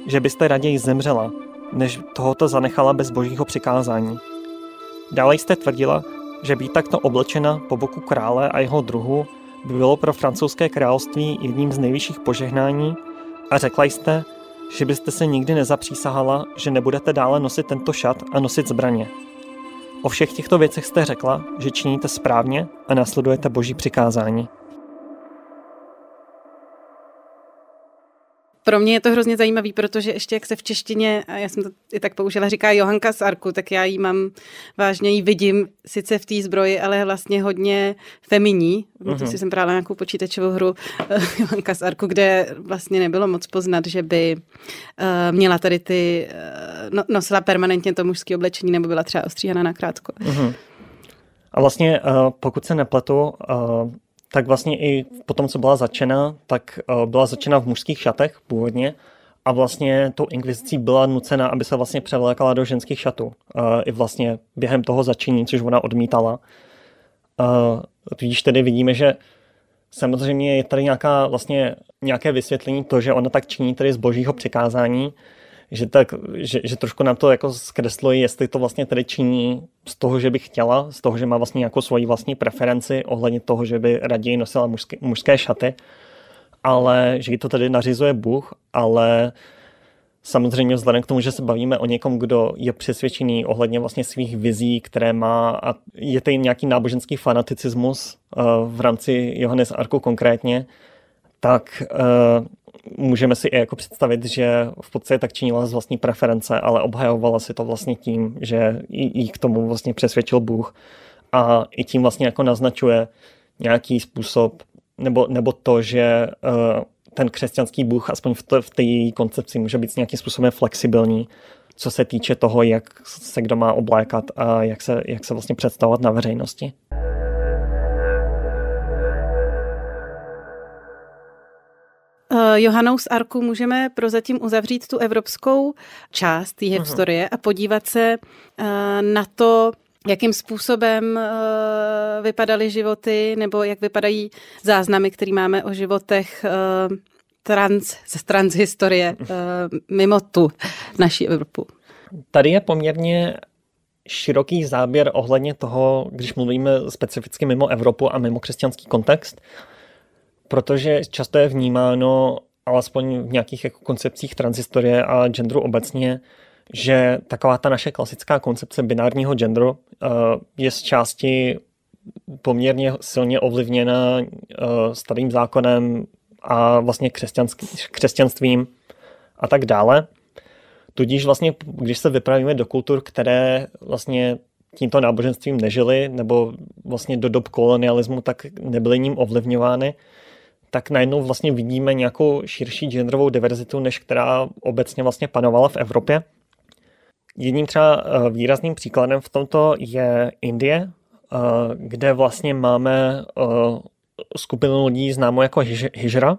[SPEAKER 2] že byste raději zemřela, než tohoto zanechala bez božího přikázání. Dále jste tvrdila, že být takto oblečena po boku krále a jeho druhu by bylo pro francouzské království jedním z nejvyšších požehnání a řekla jste, že byste se nikdy nezapřísahala, že nebudete dále nosit tento šat a nosit zbraně. O všech těchto věcech jste řekla, že činíte správně a následujete boží přikázání.
[SPEAKER 1] Pro mě je to hrozně zajímavý, protože ještě jak se v češtině, a já jsem to i tak použila, říká Johanka z Arku, tak já ji mám vážně, ji vidím sice v té zbroji, ale vlastně hodně feminí. Uh-huh. To si jsem právě nějakou počítačovou hru eh, Johanka z Arku, kde vlastně nebylo moc poznat, že by uh, měla tady ty, uh, no, nosila permanentně to mužské oblečení, nebo byla třeba ostříhaná na krátko. Uh-huh.
[SPEAKER 2] A vlastně, uh, pokud se nepletu, uh, tak vlastně i po tom, co byla začena, tak uh, byla začena v mužských šatech původně a vlastně tou inkvizicí byla nucena, aby se vlastně převlékala do ženských šatů. Uh, I vlastně během toho začení, což ona odmítala. Uh, tudíž tedy vidíme, že samozřejmě je tady nějaká, vlastně nějaké vysvětlení to, že ona tak činí tedy z božího přikázání, že, tak, že, že trošku nám to jako zkresluje, jestli to vlastně tedy činí z toho, že by chtěla, z toho, že má vlastně nějakou svoji vlastní preferenci ohledně toho, že by raději nosila mužské, mužské šaty, ale že jí to tedy nařizuje Bůh, ale samozřejmě vzhledem k tomu, že se bavíme o někom, kdo je přesvědčený ohledně vlastně svých vizí, které má a je tady nějaký náboženský fanaticismus uh, v rámci Johannes Arku konkrétně, tak uh, můžeme si i jako představit, že v podstatě tak činila z vlastní preference, ale obhajovala si to vlastně tím, že jí k tomu vlastně přesvědčil Bůh a i tím vlastně jako naznačuje nějaký způsob, nebo, nebo to, že uh, ten křesťanský Bůh, aspoň v, v té její koncepci, může být nějakým způsobem flexibilní, co se týče toho, jak se kdo má oblékat a jak se, jak se vlastně představovat na veřejnosti.
[SPEAKER 1] Johanou z Arku můžeme prozatím uzavřít tu evropskou část jeho historie a podívat se uh, na to, jakým způsobem uh, vypadaly životy nebo jak vypadají záznamy, které máme o životech uh, trans, z transhistorie mimo tu naší Evropu.
[SPEAKER 2] Tady je poměrně široký záběr ohledně toho, když mluvíme specificky mimo Evropu a mimo křesťanský kontext, protože často je vnímáno, alespoň v nějakých jako koncepcích transistorie a genderu obecně, že taková ta naše klasická koncepce binárního genderu uh, je z části poměrně silně ovlivněna uh, starým zákonem a vlastně křesťanstvím a tak dále. Tudíž vlastně, když se vypravíme do kultur, které vlastně tímto náboženstvím nežily, nebo vlastně do dob kolonialismu, tak nebyly ním ovlivňovány, tak najednou vlastně vidíme nějakou širší genderovou diverzitu, než která obecně vlastně panovala v Evropě. Jedním třeba eh, výrazným příkladem v tomto je Indie, eh, kde vlastně máme eh, skupinu lidí známou jako hijra.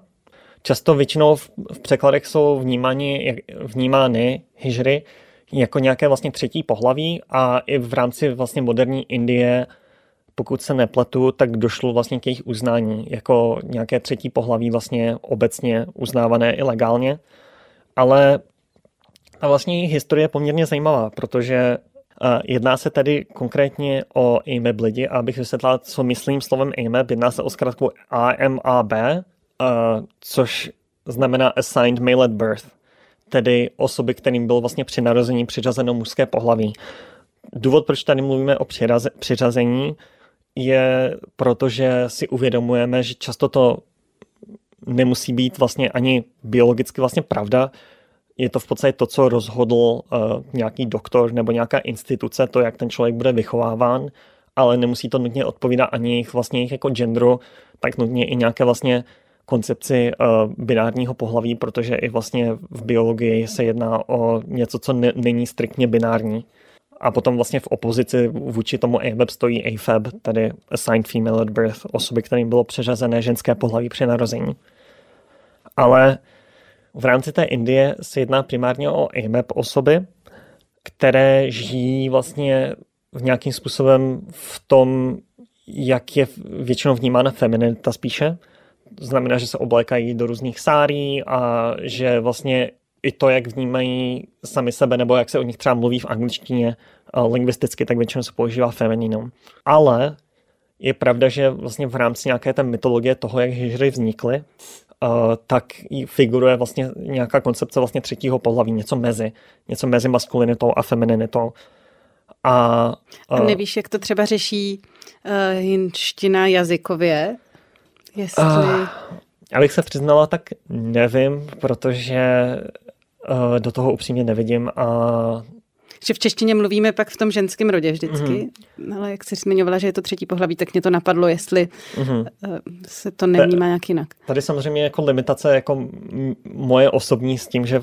[SPEAKER 2] Často většinou v překladech jsou vnímány, vnímány hijry jako nějaké vlastně třetí pohlaví a i v rámci vlastně moderní Indie pokud se nepletu, tak došlo vlastně k jejich uznání jako nějaké třetí pohlaví vlastně obecně uznávané i legálně. Ale ta vlastně historie je poměrně zajímavá, protože jedná se tedy konkrétně o AMAB lidi a abych vysvětlil, co myslím slovem AMAB, jedná se o zkrátku AMAB, což znamená Assigned Male at Birth, tedy osoby, kterým byl vlastně při narození přiřazeno mužské pohlaví. Důvod, proč tady mluvíme o přiřazení, je proto, že si uvědomujeme, že často to nemusí být vlastně ani biologicky vlastně pravda. Je to v podstatě to, co rozhodl uh, nějaký doktor nebo nějaká instituce, to, jak ten člověk bude vychováván, ale nemusí to nutně odpovídat ani jejich vlastně jejich jako genderu, tak nutně i nějaké vlastně koncepci uh, binárního pohlaví, protože i vlastně v biologii se jedná o něco, co ne, není striktně binární. A potom vlastně v opozici vůči tomu AWeb stojí AFAB, tedy Assigned Female at Birth, osoby, kterým bylo přeřazené ženské pohlaví při narození. Ale v rámci té Indie se jedná primárně o AMAP osoby, které žijí vlastně v nějakým způsobem v tom, jak je většinou vnímána feminita spíše. Znamená, že se oblékají do různých sárí a že vlastně i to, jak vnímají sami sebe, nebo jak se o nich třeba mluví v angličtině lingvisticky, tak většinou se používá femininum. Ale je pravda, že vlastně v rámci nějaké té mytologie toho, jak hijry vznikly, uh, tak figuruje vlastně nějaká koncepce vlastně třetího pohlaví, něco mezi, něco mezi maskulinitou a femininitou.
[SPEAKER 1] A, a nevíš, jak to třeba řeší uh, hinština jazykově? Jestli... Uh,
[SPEAKER 2] abych se přiznala, tak nevím, protože do toho upřímně nevidím a
[SPEAKER 1] že v češtině mluvíme pak v tom ženském rodě vždycky, mm-hmm. ale jak jsi zmiňovala, že je to třetí pohlaví, tak mě to napadlo, jestli mm-hmm. se to nevnímá nějak jinak.
[SPEAKER 2] Tady samozřejmě jako limitace jako moje osobní s tím, že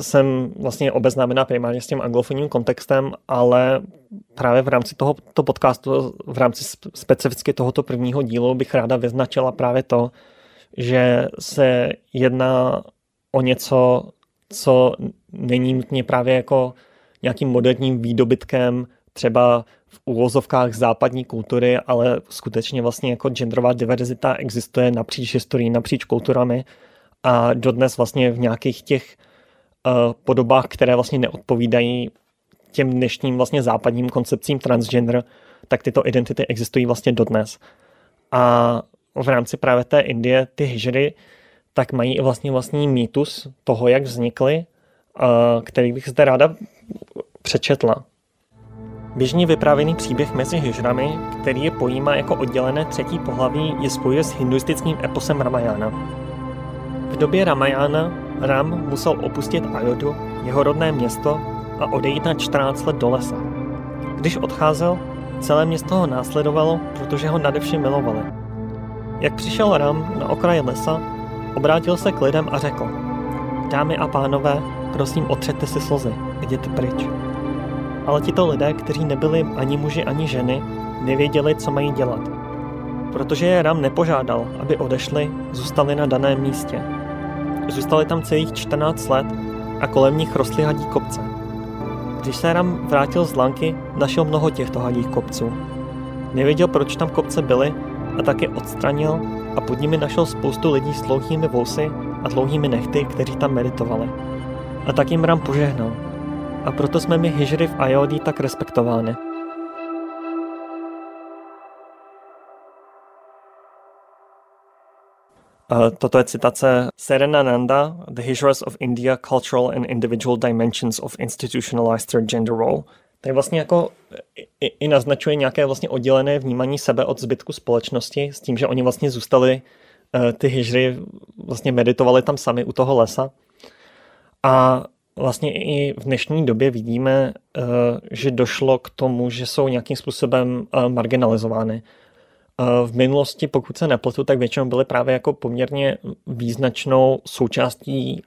[SPEAKER 2] jsem vlastně obeznámená primárně s tím anglofonním kontextem, ale právě v rámci tohoto podcastu, v rámci specificky tohoto prvního dílu bych ráda vyznačila právě to, že se jedná o něco, co není nutně právě jako nějakým moderním výdobytkem třeba v úvozovkách západní kultury, ale skutečně vlastně jako genderová diverzita existuje napříč historií, napříč kulturami a dodnes vlastně v nějakých těch uh, podobách, které vlastně neodpovídají těm dnešním vlastně západním koncepcím transgender, tak tyto identity existují vlastně dodnes. A v rámci právě té Indie ty hijry tak mají i vlastně vlastní mýtus toho, jak vznikly který bych zde ráda přečetla. Běžně vyprávěný příběh mezi hijrami, který je pojímá jako oddělené třetí pohlaví, je spojuje s hinduistickým eposem Ramayana. V době Ramayana Ram musel opustit Ajodu, jeho rodné město, a odejít na 14 let do lesa. Když odcházel, celé město ho následovalo, protože ho nadevše milovali. Jak přišel Ram na okraj lesa, obrátil se k lidem a řekl Dámy a pánové, Prosím, otřete si slzy, jděte pryč. Ale tito lidé, kteří nebyli ani muži, ani ženy, nevěděli, co mají dělat. Protože je Ram nepožádal, aby odešli, zůstali na daném místě. Zůstali tam celých 14 let a kolem nich rostly hadí kopce. Když se Ram vrátil z Lanky, našel mnoho těchto hadích kopců. Nevěděl, proč tam kopce byly a tak je odstranil a pod nimi našel spoustu lidí s dlouhými vousy a dlouhými nechty, kteří tam meditovali a tak jim Ram požehnal. A proto jsme my hijry v Ayodí tak respektovány. Uh, toto je citace Serena Nanda, The Hijras of India, Cultural and Individual Dimensions of Institutionalized Gender Role. Je vlastně jako i, i naznačuje nějaké vlastně oddělené vnímání sebe od zbytku společnosti s tím, že oni vlastně zůstali, uh, ty hijry vlastně meditovali tam sami u toho lesa a vlastně i v dnešní době vidíme, eh, že došlo k tomu, že jsou nějakým způsobem eh, marginalizovány. Eh, v minulosti, pokud se nepletu, tak většinou byly právě jako poměrně význačnou součástí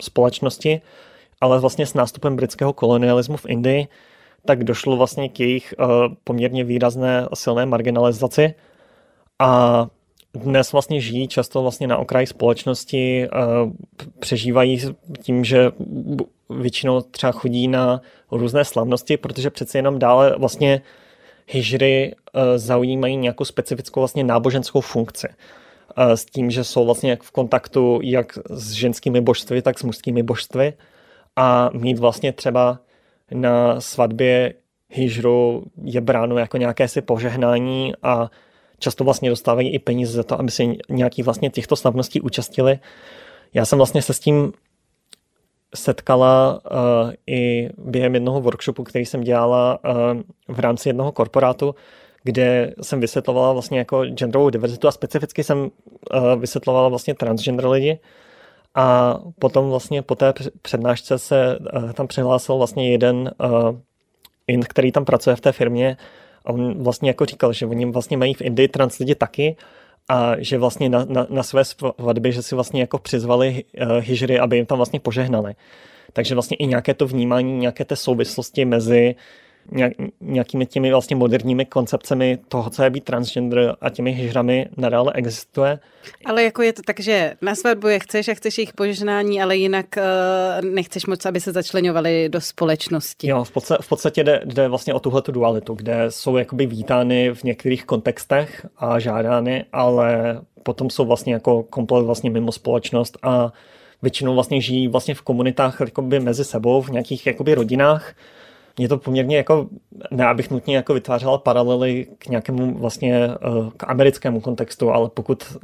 [SPEAKER 2] společnosti, ale vlastně s nástupem britského kolonialismu v Indii, tak došlo vlastně k jejich poměrně výrazné silné marginalizaci. A dnes vlastně žijí často vlastně na okraji společnosti, přežívají tím, že většinou třeba chodí na různé slavnosti, protože přece jenom dále vlastně hijry zaujímají nějakou specifickou vlastně náboženskou funkci. S tím, že jsou vlastně v kontaktu jak s ženskými božstvy, tak s mužskými božstvy a mít vlastně třeba na svatbě hijru je bráno jako nějaké si požehnání a často vlastně dostávají i peníze za to, aby se nějaký vlastně těchto slavností účastnili. Já jsem vlastně se s tím setkala uh, i během jednoho workshopu, který jsem dělala uh, v rámci jednoho korporátu, kde jsem vysvětlovala vlastně jako genderovou diverzitu a specificky jsem uh, vysvětlovala vlastně transgender lidi. A potom vlastně po té přednášce se uh, tam přihlásil vlastně jeden in, který tam pracuje v té firmě a on vlastně jako říkal, že oni vlastně mají v Indii trans lidi taky a že vlastně na, na, na své svatby, že si vlastně jako přizvali uh, aby jim tam vlastně požehnali. Takže vlastně i nějaké to vnímání, nějaké té souvislosti mezi nějakými těmi vlastně moderními koncepcemi toho, co je být transgender a těmi hijrami nadále existuje.
[SPEAKER 1] Ale jako je to tak, že na svatbu je chceš a chceš jejich požehnání, ale jinak uh, nechceš moc, aby se začlenovali do společnosti.
[SPEAKER 2] Jo, v podstatě, v podstatě jde, jde vlastně o tuhle dualitu, kde jsou jakoby vítány v některých kontextech a žádány, ale potom jsou vlastně jako komplet vlastně mimo společnost a většinou vlastně žijí vlastně v komunitách jakoby mezi sebou, v nějakých jakoby rodinách, mě to poměrně jako, ne abych nutně jako vytvářela paralely k nějakému vlastně k americkému kontextu, ale pokud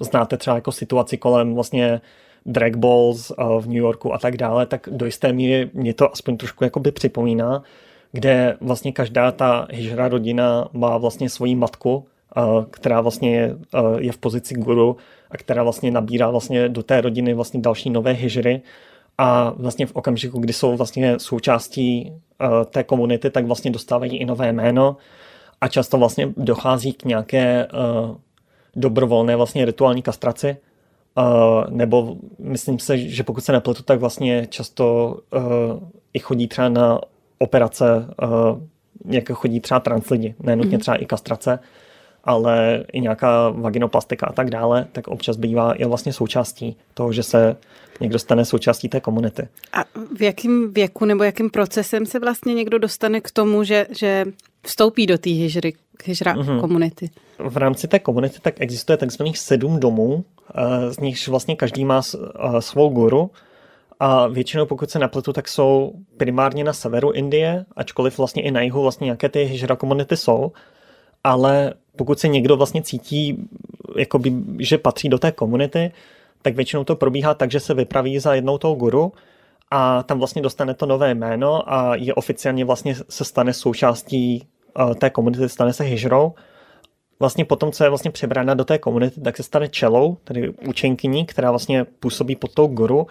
[SPEAKER 2] znáte třeba jako situaci kolem vlastně drag balls v New Yorku a tak dále, tak do jisté míry mě to aspoň trošku jakoby připomíná, kde vlastně každá ta hijra rodina má vlastně svoji matku, která vlastně je, je v pozici guru a která vlastně nabírá vlastně do té rodiny vlastně další nové hijry a vlastně v okamžiku, kdy jsou vlastně součástí té komunity, tak vlastně dostávají i nové jméno a často vlastně dochází k nějaké dobrovolné vlastně rituální kastraci, Uh, nebo myslím se, že pokud se nepletu, tak vlastně často uh, i chodí třeba na operace, uh, jak chodí třeba trans lidi, nenutně mm-hmm. třeba i kastrace, ale i nějaká vaginoplastika a tak dále, tak občas bývá je vlastně součástí toho, že se někdo stane součástí té komunity.
[SPEAKER 1] A v jakém věku nebo jakým procesem se vlastně někdo dostane k tomu, že, že vstoupí do té hijry, hijra mm-hmm. komunity?
[SPEAKER 2] V rámci té komunity tak existuje takzvaných sedm domů, z nichž vlastně každý má svou guru a většinou, pokud se nepletu, tak jsou primárně na severu Indie, ačkoliv vlastně i na jihu vlastně nějaké ty hijra komunity jsou, ale pokud se někdo vlastně cítí, jakoby, že patří do té komunity, tak většinou to probíhá tak, že se vypraví za jednou tou guru a tam vlastně dostane to nové jméno a je oficiálně vlastně se stane součástí té komunity, stane se hijrou vlastně potom, co je vlastně přebrána do té komunity, tak se stane čelou, tedy učenkyní, která vlastně působí pod tou guru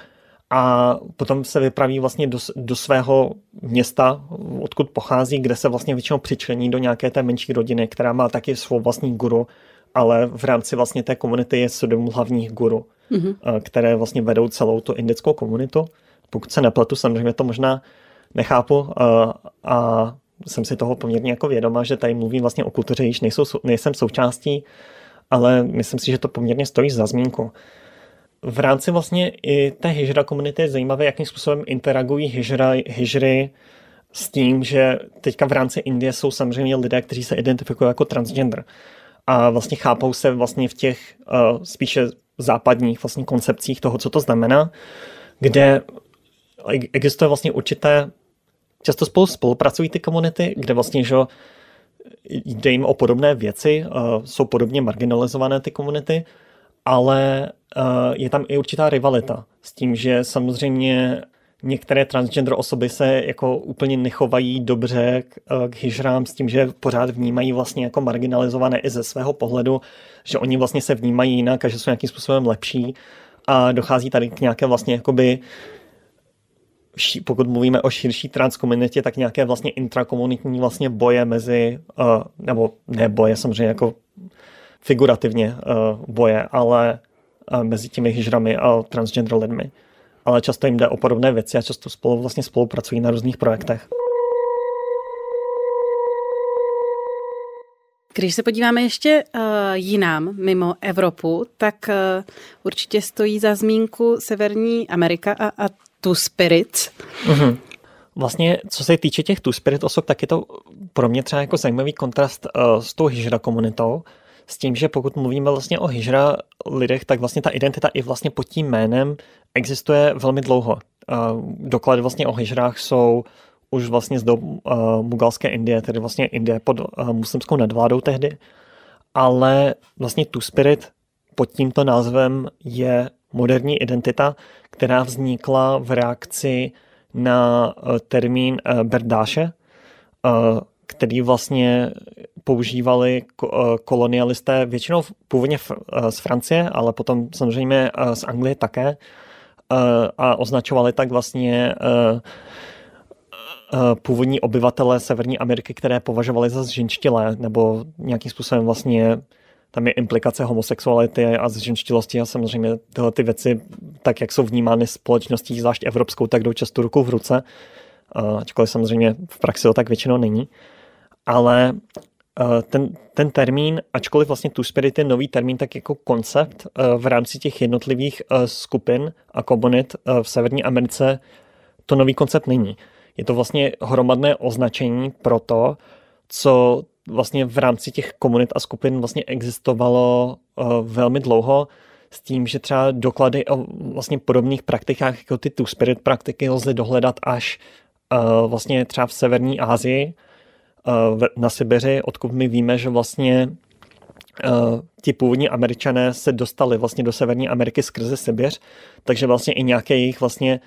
[SPEAKER 2] a potom se vypraví vlastně do, do svého města, odkud pochází, kde se vlastně většinou přičlení do nějaké té menší rodiny, která má taky svou vlastní guru, ale v rámci vlastně té komunity je sedm hlavních guru, mm-hmm. které vlastně vedou celou tu indickou komunitu. Pokud se nepletu, samozřejmě to možná nechápu a, a jsem si toho poměrně jako vědoma, že tady mluvím vlastně o kultuře, již nejsou, nejsem součástí, ale myslím si, že to poměrně stojí za zmínku. V rámci vlastně i té hijra komunity je zajímavé, jakým způsobem interagují hijra, hijry s tím, že teďka v rámci Indie jsou samozřejmě lidé, kteří se identifikují jako transgender a vlastně chápou se vlastně v těch uh, spíše západních vlastně koncepcích toho, co to znamená, kde existuje vlastně určité často spolu spolupracují ty komunity, kde vlastně, že jde jim o podobné věci, uh, jsou podobně marginalizované ty komunity, ale uh, je tam i určitá rivalita s tím, že samozřejmě některé transgender osoby se jako úplně nechovají dobře k, uh, k hijrám s tím, že pořád vnímají vlastně jako marginalizované i ze svého pohledu, že oni vlastně se vnímají jinak a že jsou nějakým způsobem lepší. A dochází tady k nějaké vlastně jakoby pokud mluvíme o širší transkomunitě, tak nějaké vlastně intrakomunitní vlastně boje mezi, uh, nebo ne boje samozřejmě jako figurativně uh, boje, ale uh, mezi těmi hijrami a transgender lidmi. Ale často jim jde o podobné věci a často spolu vlastně spolupracují na různých projektech.
[SPEAKER 1] Když se podíváme ještě uh, jinam, mimo Evropu, tak uh, určitě stojí za zmínku Severní Amerika a, a Two Spirits. Mm-hmm.
[SPEAKER 2] Vlastně, co se týče těch Two Spirit osob, tak je to pro mě třeba jako zajímavý kontrast uh, s tou hijra komunitou, s tím, že pokud mluvíme vlastně o hijra lidech, tak vlastně ta identita i vlastně pod tím jménem existuje velmi dlouho. Uh, doklady vlastně o hijrách jsou už vlastně z dob mugalské Indie, tedy vlastně Indie pod muslimskou nadvládou tehdy, ale vlastně Two Spirit pod tímto názvem je moderní identita, která vznikla v reakci na eh, termín eh, berdáše, eh, který vlastně používali kolonialisté většinou původně z Francie, ale potom samozřejmě z Anglie také a označovali tak vlastně původní obyvatele Severní Ameriky, které považovali za zženštilé nebo nějakým způsobem vlastně tam je implikace homosexuality a zženštilosti a samozřejmě tyhle ty věci, tak jak jsou vnímány společností, zvlášť evropskou, tak jdou často ruku v ruce, ačkoliv samozřejmě v praxi to tak většinou není. Ale ten, ten termín, ačkoliv vlastně tu spirit je nový termín, tak jako koncept v rámci těch jednotlivých skupin a komunit v Severní Americe to nový koncept není. Je to vlastně hromadné označení pro to, co vlastně v rámci těch komunit a skupin vlastně existovalo velmi dlouho s tím, že třeba doklady o vlastně podobných praktikách jako ty two spirit praktiky lze dohledat až vlastně třeba v severní Asii, na Sibiři, odkud my víme, že vlastně uh, ti původní američané se dostali vlastně do Severní Ameriky skrze Sibiř, takže vlastně i nějaké jejich vlastně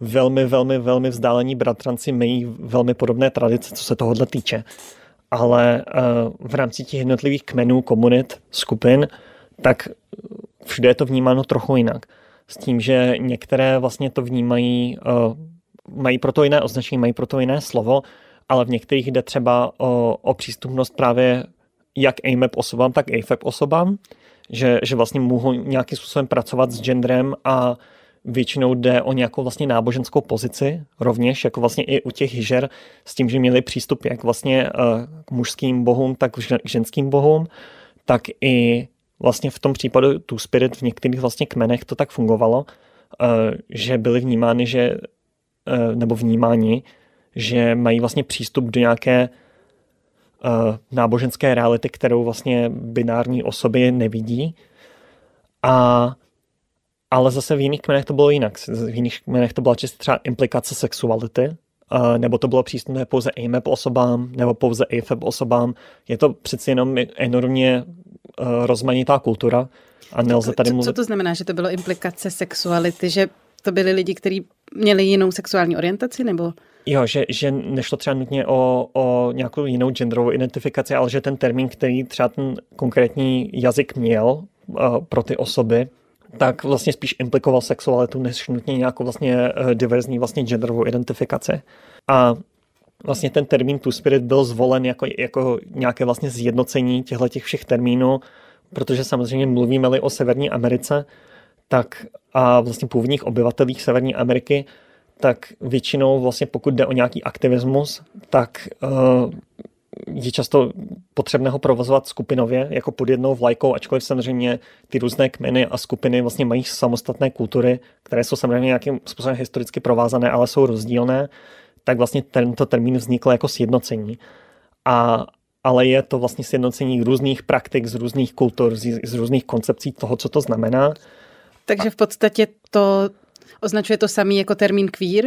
[SPEAKER 2] velmi, velmi, velmi vzdálení bratranci mají velmi podobné tradice, co se tohohle týče. Ale uh, v rámci těch jednotlivých kmenů, komunit, skupin, tak všude je to vnímáno trochu jinak. S tím, že některé vlastně to vnímají, mají proto jiné označení, mají proto jiné slovo, ale v některých jde třeba o, o přístupnost právě jak AMAP osobám, tak AFAP osobám, že, že vlastně mohou nějakým způsobem pracovat s genderem a většinou jde o nějakou vlastně náboženskou pozici rovněž, jako vlastně i u těch hyžer, s tím, že měli přístup jak vlastně eh, k mužským bohům, tak k ženským bohům, tak i vlastně v tom případu tu spirit v některých vlastně kmenech to tak fungovalo, eh, že byly vnímány, že eh, nebo vnímáni, že mají vlastně přístup do nějaké náboženské reality, kterou vlastně binární osoby nevidí. A ale zase v jiných kmenech to bylo jinak. V jiných kmenech to byla čistě třeba implikace sexuality, nebo to bylo přístupné pouze AMAP osobám, nebo pouze AFAB osobám. Je to přeci jenom enormně rozmanitá kultura a nelze tady
[SPEAKER 1] mluvit... Co to znamená, že to bylo implikace sexuality, že to byli lidi, kteří měli jinou sexuální orientaci, nebo...
[SPEAKER 2] Jo, že, že nešlo třeba nutně o, o nějakou jinou genderovou identifikaci, ale že ten termín, který třeba ten konkrétní jazyk měl uh, pro ty osoby, tak vlastně spíš implikoval sexualitu, než nutně nějakou vlastně eh, diverzní vlastně genderovou identifikaci. A vlastně ten termín Two Spirit byl zvolen jako, jako nějaké vlastně zjednocení těchto těch všech termínů, protože samozřejmě mluvíme-li o Severní Americe, tak a vlastně původních obyvatelích Severní Ameriky, tak většinou vlastně pokud jde o nějaký aktivismus, tak uh, je často potřebné ho provozovat skupinově, jako pod jednou vlajkou, ačkoliv samozřejmě ty různé kmeny a skupiny vlastně mají samostatné kultury, které jsou samozřejmě nějakým způsobem historicky provázané, ale jsou rozdílné, tak vlastně tento termín vznikl jako sjednocení. A, ale je to vlastně sjednocení různých praktik z různých kultur, z, z různých koncepcí toho, co to znamená.
[SPEAKER 1] Takže v podstatě to označuje to samý jako termín queer?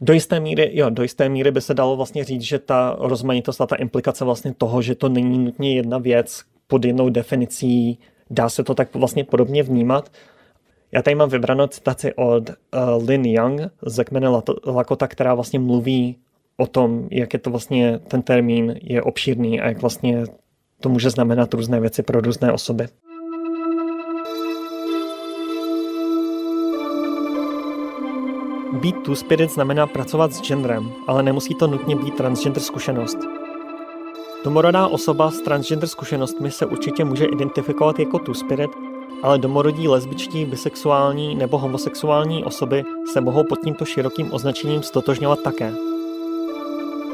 [SPEAKER 2] Do jisté míry, jo, do jisté míry by se dalo vlastně říct, že ta rozmanitost a ta implikace vlastně toho, že to není nutně jedna věc pod jednou definicí, dá se to tak vlastně podobně vnímat. Já tady mám vybranou citaci od uh, Lin Young z kmene Lakota, která vlastně mluví o tom, jak je to vlastně ten termín je obšírný a jak vlastně to může znamenat různé věci pro různé osoby. Být two spirit znamená pracovat s genderem, ale nemusí to nutně být transgender zkušenost. Domorodá osoba s transgender zkušenostmi se určitě může identifikovat jako two spirit, ale domorodí lesbičtí, bisexuální nebo homosexuální osoby se mohou pod tímto širokým označením stotožňovat také.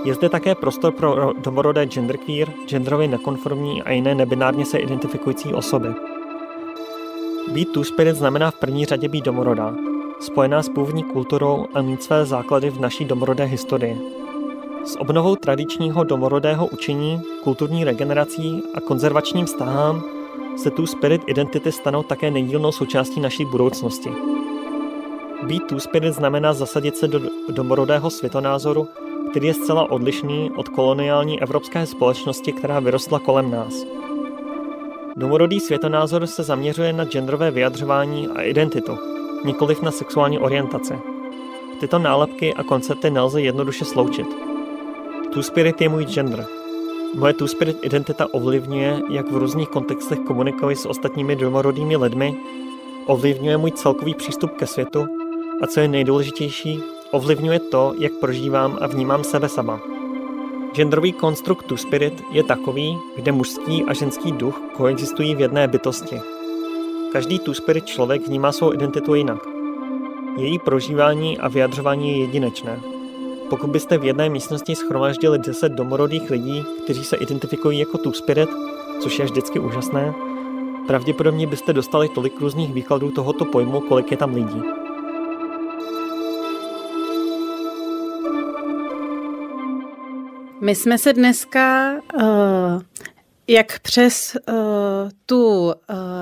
[SPEAKER 2] Je zde také prostor pro domorodé genderqueer, genderově nekonformní a jiné nebinárně se identifikující osoby. Být two spirit znamená v první řadě být domorodá, spojená s původní kulturou a mít své základy v naší domorodé historii. S obnovou tradičního domorodého učení, kulturní regenerací a konzervačním vztahám se tu spirit identity stanou také nedílnou součástí naší budoucnosti. Být tu spirit znamená zasadit se do domorodého světonázoru, který je zcela odlišný od koloniální evropské společnosti, která vyrostla kolem nás. Domorodý světonázor se zaměřuje na genderové vyjadřování a identitu, nikoliv na sexuální orientaci. Tyto nálepky a koncepty nelze jednoduše sloučit. Two Spirit je můj gender. Moje Two Spirit identita ovlivňuje, jak v různých kontextech komunikuji s ostatními domorodými lidmi, ovlivňuje můj celkový přístup ke světu a co je nejdůležitější, ovlivňuje to, jak prožívám a vnímám sebe sama. Genderový konstrukt Two Spirit je takový, kde mužský a ženský duch koexistují v jedné bytosti – Každý tu spirit člověk vnímá svou identitu jinak. Její prožívání a vyjadřování je jedinečné. Pokud byste v jedné místnosti schromáždili 10 domorodých lidí, kteří se identifikují jako tu spirit, což je vždycky úžasné, pravděpodobně byste dostali tolik různých výkladů tohoto pojmu, kolik je tam lidí.
[SPEAKER 1] My jsme se dneska uh, jak přes uh, tu uh,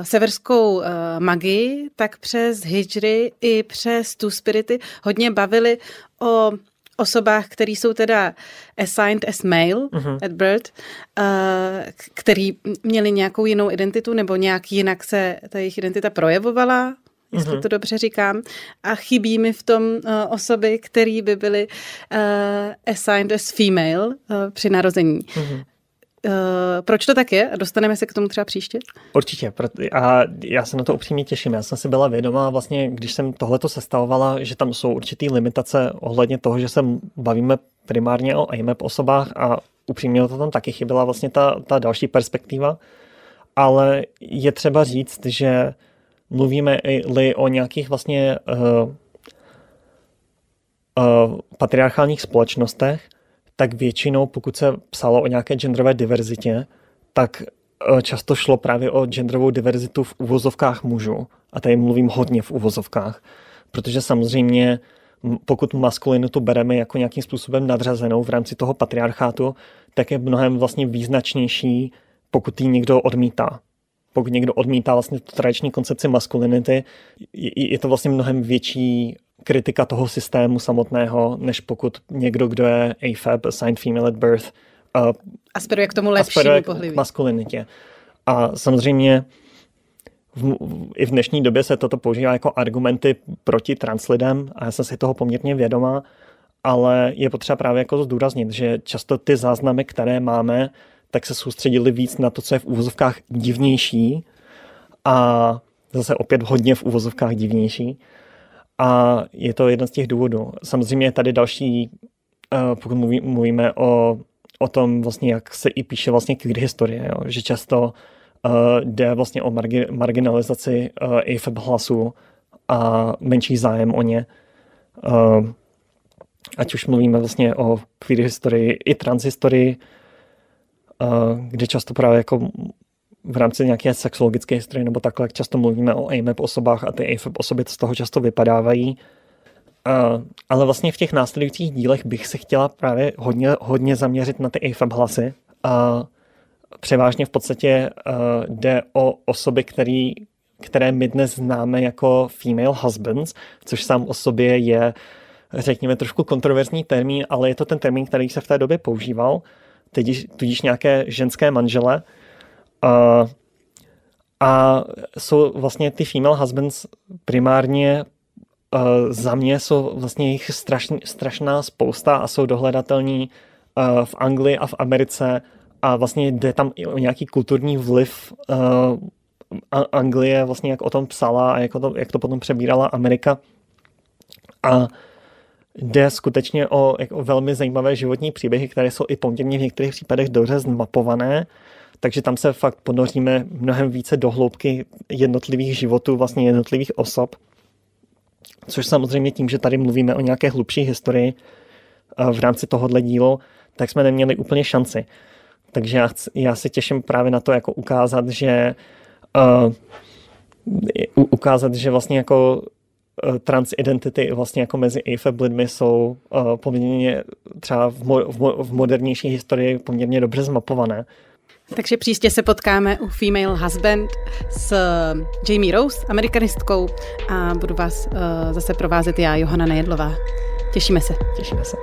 [SPEAKER 1] severskou uh, magii, tak přes hijry i přes tu spirity hodně bavili o osobách, které jsou teda assigned as male uh-huh. at birth, uh, který měli nějakou jinou identitu nebo nějak jinak se ta jejich identita projevovala, jestli uh-huh. to dobře říkám, a chybí mi v tom uh, osoby, které by byly uh, assigned as female uh, při narození. Uh-huh. Uh, proč to tak je? Dostaneme se k tomu třeba příště?
[SPEAKER 2] Určitě. A já se na to upřímně těším. Já jsem si byla vědomá, vlastně, když jsem tohleto sestavovala, že tam jsou určitý limitace ohledně toho, že se bavíme primárně o AMAP osobách a upřímně to tam taky chyběla vlastně ta, ta další perspektiva. Ale je třeba říct, že mluvíme-li o nějakých vlastně uh, uh, patriarchálních společnostech, tak většinou, pokud se psalo o nějaké genderové diverzitě, tak uh, často šlo právě o genderovou diverzitu v uvozovkách mužů. A tady mluvím hodně v uvozovkách, protože samozřejmě pokud maskulinitu bereme jako nějakým způsobem nadřazenou v rámci toho patriarchátu, tak je mnohem vlastně význačnější, pokud ji někdo odmítá pokud někdo odmítá vlastně tu tradiční koncepci maskulinity, je to vlastně mnohem větší kritika toho systému samotného, než pokud někdo, kdo je AFAB, assigned female at birth, uh,
[SPEAKER 1] aspiruje k tomu lepšímu pohlaví.
[SPEAKER 2] k maskulinitě. A samozřejmě v, i v dnešní době se toto používá jako argumenty proti trans lidem a já jsem si toho poměrně vědomá, ale je potřeba právě jako zdůraznit, že často ty záznamy, které máme, tak se soustředili víc na to, co je v úvozovkách divnější a zase opět hodně v úvozovkách divnější. A je to jeden z těch důvodů. Samozřejmě tady další, eh, pokud mluví, mluvíme o, o tom, vlastně, jak se i píše vlastně queer historie, jo? že často uh, jde vlastně o margi, marginalizaci uh, eh, AFEB hlasu a menší zájem o ně. Uh, ať už mluvíme vlastně o queer historii i trans historii, kde často právě jako v rámci nějaké sexologické historie nebo takhle, často mluvíme o AMAP osobách a ty AFAB osoby z toho často vypadávají. Uh, ale vlastně v těch následujících dílech bych se chtěla právě hodně, hodně zaměřit na ty AFAB hlasy. Uh, převážně v podstatě uh, jde o osoby, který, které my dnes známe jako female husbands, což sám o sobě je, řekněme, trošku kontroverzní termín, ale je to ten termín, který se v té době používal tudíž, tudíž nějaké ženské manžele. A, a jsou vlastně ty female husbands primárně uh, za mě jsou vlastně jich strašn, strašná spousta a jsou dohledatelní uh, v Anglii a v Americe a vlastně jde tam i o nějaký kulturní vliv uh, Anglie, vlastně jak o tom psala a jak, to, jak to potom přebírala Amerika. A jde skutečně o jako velmi zajímavé životní příběhy, které jsou i poměrně v některých případech dobře zmapované, takže tam se fakt ponoříme mnohem více do hloubky jednotlivých životů, vlastně jednotlivých osob. Což samozřejmě tím, že tady mluvíme o nějaké hlubší historii eh, v rámci tohohle dílu, tak jsme neměli úplně šanci. Takže já, já se těším právě na to, jako ukázat, že uh, ukázat, že vlastně jako Eh, transidentity vlastně jako mezi AFAB lidmi jsou uh, poměrně třeba v, mo- v, mo- v modernější historii poměrně dobře zmapované.
[SPEAKER 1] Takže příště se potkáme u Female Husband s eh, Jamie Rose, amerikanistkou a budu vás uh, zase provázet já, Johana Nejedlová. Těšíme se.
[SPEAKER 2] Těšíme se.